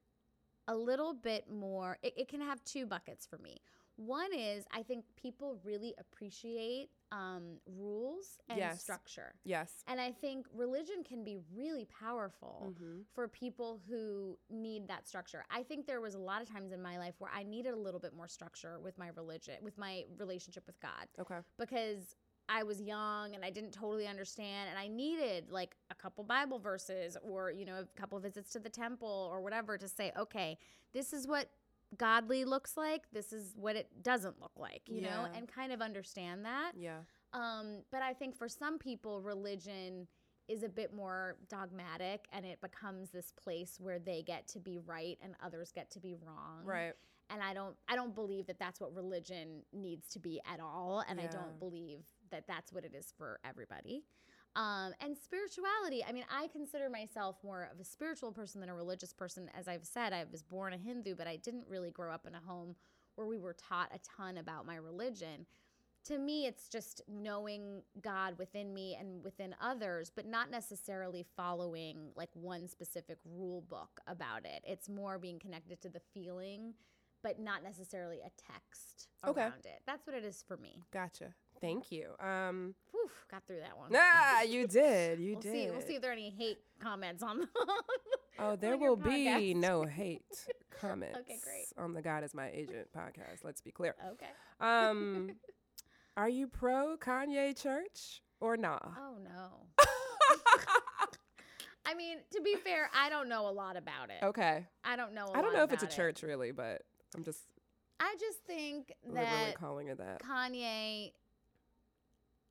a little bit more. It, it can have two buckets for me. One is I think people really appreciate um, rules and Yes. structure. Yes. And I think religion can be really powerful Mhm. for people who need that structure. I think there was a lot of times in my life where I needed a little bit more structure with my religion, with my relationship with God, Okay. because I was young and I didn't totally understand and I needed like a couple Bible verses or, you know, a couple visits to the temple or whatever to say, okay, this is what godly looks like. This is what it doesn't look like, you know, and kind of understand that. Yeah. Um, but I think for some people, religion is a bit more dogmatic and it becomes this place where they get to be right and others get to be wrong. Right. And I don't I don't believe that that's what religion needs to be at all and I don't believe that that's what it is for everybody. Um, and spirituality, I mean, I consider myself more of a spiritual person than a religious person. As I've said, I was born a Hindu, but I didn't really grow up in a home where we were taught a ton about my religion to me it's just knowing god within me and within others but not necessarily following like one specific rule book about it it's more being connected to the feeling but not necessarily a text Okay. around it that's what it is for me Gotcha. Thank you. Um. Whew, got through that one Nah, you did. You we'll did. see we'll see if there are any hate comments on Oh, there on will be no hate comments okay, great. on the God is my agent podcast. Let's be clear. okay Um, are you pro Kanye Church or nah? oh no I mean, to be fair, I don't know a lot about it. Okay. I don't know. I I don't know if it's a church really, but I'm just I just think that calling it that. Kanye,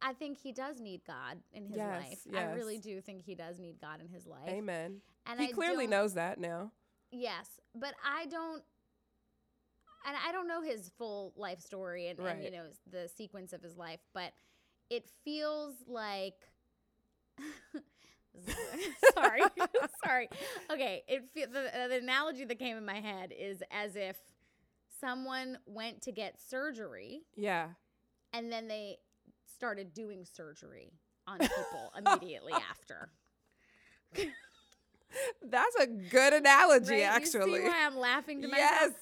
I think he does need God in his Yes, life. I really do think he does need God in his life. Amen. And he I clearly knows that now. Yes, but I don't. And I don't know his full life story and, and you know the sequence of his life, but it feels like. sorry, sorry. Okay, it fe- the, uh, the analogy that came in my head is as if someone went to get surgery Yeah. and then they started doing surgery on people immediately after. That's a good analogy, Right? actually. you see why I'm laughing to yes.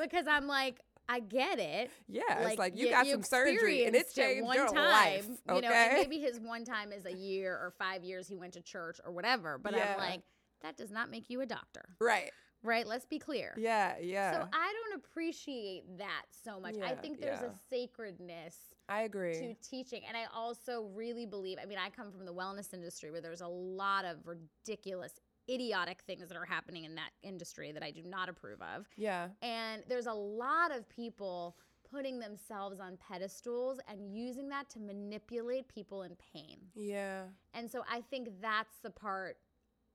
Because I'm like, I get it. Yeah. it's like you got some surgery and it changed one your time, life. You Okay. know, and maybe his one time is a year or five years he went to church or whatever. But Yeah. I'm like, that does not make you a doctor, right. Right? Let's be clear. Yeah. Yeah. So I don't appreciate that so much. Yeah, I think there's yeah. a sacredness I agree. to teaching. And I also really believe, I mean, I come from the wellness industry where there's a lot of ridiculous, idiotic things that are happening in that industry that I do not approve of. yeah. And there's a lot of people putting themselves on pedestals and using that to manipulate people in pain. Yeah. And so I think that's the part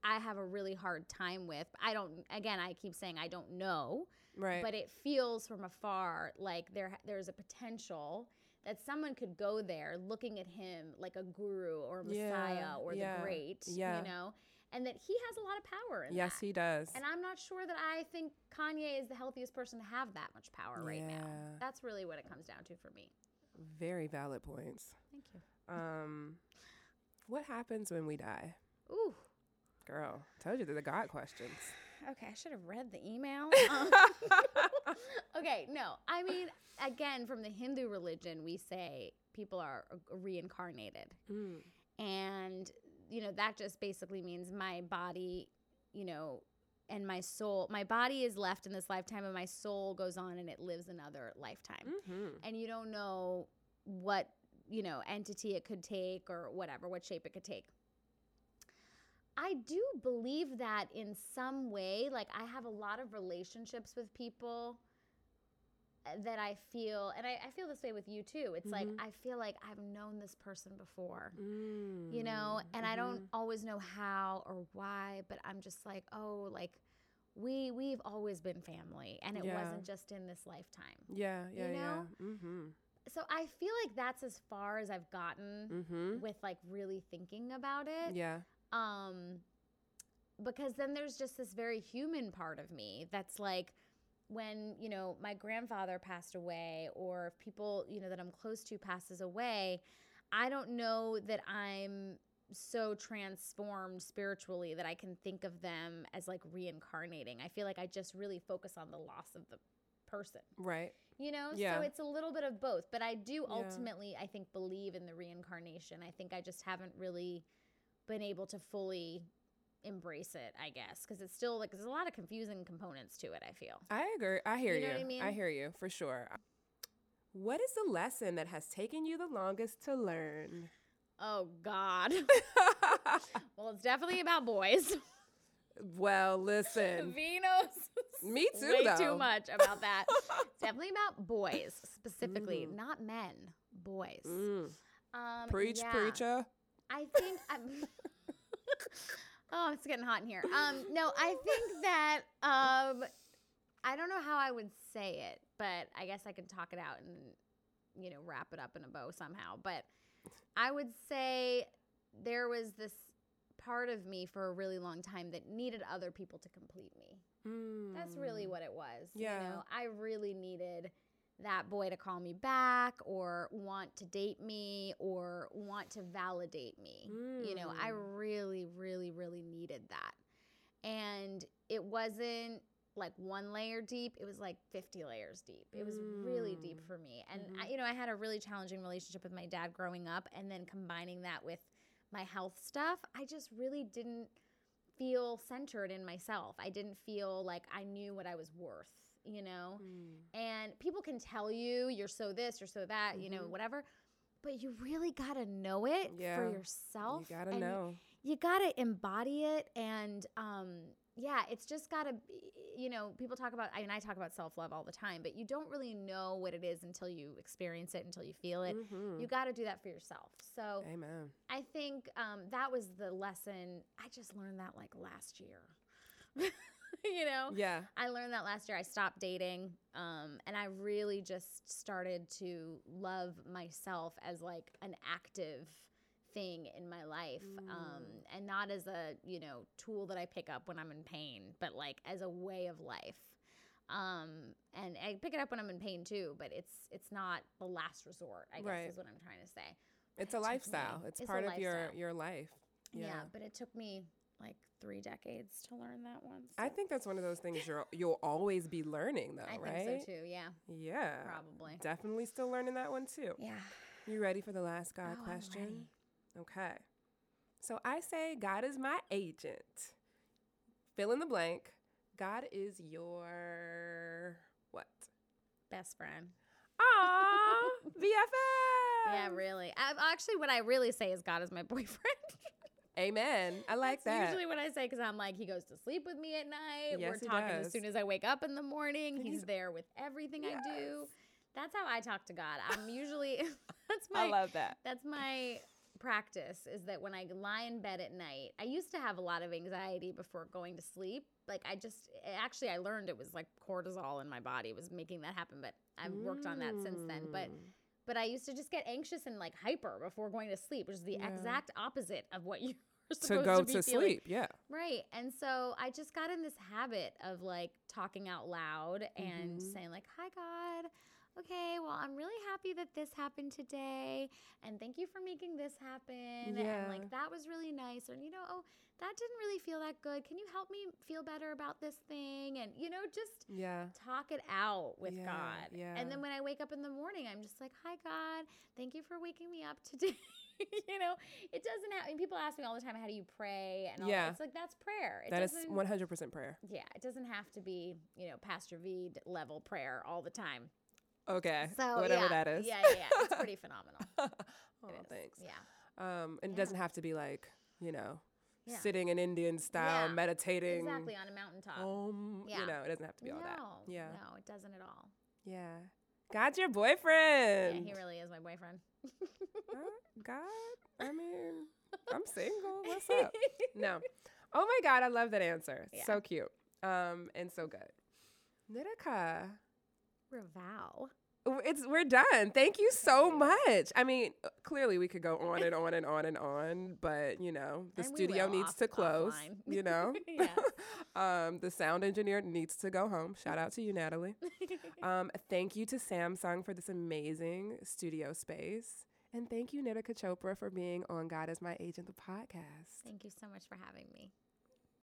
I have a really hard time with. I don't again, I keep saying I don't know, Right. but it feels from afar like there there's a potential that someone could go there looking at him like a guru or a Yeah, messiah or yeah, the great, yeah. you know, and that he has a lot of power in yes, that. he does. And I'm not sure that I think Kanye is the healthiest person to have that much power right now. That's really what it comes down to for me. Very valid points. Thank you. Um, what happens when we die? Ooh. Girl, told you they're the God questions. Okay, I should have read the email. Um, okay, no. I mean, again, from the Hindu religion, we say people are reincarnated. Mm. And, you know, that just basically means my body, you know, and my soul, my body is left in this lifetime and my soul goes on and it lives another lifetime. hmm And you don't know what, you know, entity it could take or whatever, what shape it could take. I do believe that in some way. Like, I have a lot of relationships with people uh, that I feel, and I, I feel this way with you too. It's like, Mhm. I feel like I've known this person before, Mm. you know, and I don't Mhm. always know how or why, but I'm just like, oh, like, we we've always been family and it Yeah. wasn't just in this lifetime Yeah, yeah, you know? yeah. Mm-hmm. so I feel like that's as far as I've gotten Mm-hmm. with like really thinking about it. Yeah. Um because then there's just this very human part of me that's like when, you know, my grandfather passed away or if people, you know, that I'm close to passes away, I don't know that I'm so transformed spiritually that I can think of them as like reincarnating. I feel like I just really focus on the loss of the person Right. you know Yeah. so it's a little bit of both but i do Yeah. ultimately i think believe in the reincarnation i think i just haven't really been able to fully embrace it i guess because it's still like there's a lot of confusing components to it i feel I agree. I hear You you. know what I mean? hear you for sure. What is the lesson that has taken you the longest to learn? oh god well it's definitely about boys well, listen. Venus Me too, way though. too much about that it's definitely about boys specifically Mm. not men boys Mm. um Preach, yeah. preacher. I think I'm. oh, it's getting hot in here. Um, no, I think that um, I don't know how I would say it, but I guess I can talk it out and you know wrap it up in a bow somehow. But I would say there was this part of me for a really long time that needed other people to complete me. That's really Mm. what it was. Yeah. You know, I really needed that boy to call me back or want to date me or want to validate me. You know, I Mm. really, really, really needed that. And it wasn't like one layer deep, it was like 50 layers deep. It was really deep Mm. for me. And, Mhm. I, you know, I had a really challenging relationship with my dad growing up. And then combining that with my health stuff, I just really didn't feel centered in myself. I didn't feel like I knew what I was worth, you know? Mm. And people can tell you you're so this, you're so that, you know, Mhm. whatever. But you really got to know it Yeah. for yourself. You gotta know. You got to embody it. And um, yeah, it's just got to, you know, people talk about, I mean, I talk about self love all the time, but you don't really know what it is until you experience it, until you feel it. Mhm. You got to do that for yourself. So Amen. I think um, that was the lesson. I just learned that like last year. you know? Yeah. I learned that last year. I stopped dating, um, and I really just started to love myself as like an active thing in my life, um, and not as a you know tool that I pick up when I'm in pain, but like as a way of life. Um, and I pick it up when I'm in pain too, but it's it's not the last resort. I guess Right. is what I'm trying to say. It's a me- lifestyle. It's, it's part of your your life. Yeah. Yeah. but it took me like three decades to learn that one. I think that's one of those things you're you'll always be learning though, I right? think so too. Yeah, Yeah. probably. Definitely still learning that one too. Yeah. You ready for the last God Oh, question? Okay. So I say God is my agent. Fill in the blank. God is your what? Best friend. Aw, BFF. Yeah, really. I, actually, what I really say is God is my boyfriend. Amen. I like That's that. usually what I say because I'm like, he goes to sleep with me at night. Yes, We're talking does. as soon as I wake up in the morning. He's, he's- there with everything I do. That's how I talk to God. I'm usually that's my I love that. that's my practice is that when I lie in bed at night, I used to have a lot of anxiety before going to sleep. Like I just actually I learned it was like cortisol in my body was making that happen, but I've worked on that since then. But Mm. But I used to just get anxious and like hyper before going to sleep, which is the Yeah. exact opposite of what you're supposed to go to, be to sleep. Yeah. Right. And so I just got in this habit of like talking out loud and Mhm. saying like, "Hi God. Okay, well, I'm really happy that this happened today and thank you for making this happen." Yeah. And like that was really nice or you know, "Oh, that didn't really feel that good. Can you help me feel better about this thing?" And you know, just Yeah. talk it out with Yeah, God. yeah. And then when I wake up in the morning, I'm just like, "Hi God, thank you for waking me up today." you know, it doesn't have. I mean, people ask me all the time, "How do you pray?" And all Yeah. that. it's like that's prayer. It that is 100% prayer. yeah, it doesn't have to be you know Pastor V level prayer all the time. Okay. So Whatever yeah, that is. yeah, yeah, yeah. it's pretty phenomenal. oh, thanks. Yeah, Um, and it doesn't have to be like, you know, Yeah. sitting in Indian style, Yeah, meditating. exactly on a mountaintop. Um, Yeah. You know, it doesn't have to be no, all that. Yeah. no, it doesn't at all. Yeah. God's your boyfriend. Yeah, he really is my boyfriend. Huh? God? I mean, I'm single. What's up? No. Oh my God, I love that answer. Yeah. So cute. Um, and so good. Nitika, Raval. It's we're done. Thank you so much. I mean, clearly we could go on and on and on and on, but you know, the And studio needs off- to close. offline. You know, um, the sound engineer needs to go home. Shout out to you, Natalie. Um, thank you to Samsung for this amazing studio space, and thank you, Nitika Chopra, for being on God is My Agent, the podcast. Thank you so much for having me.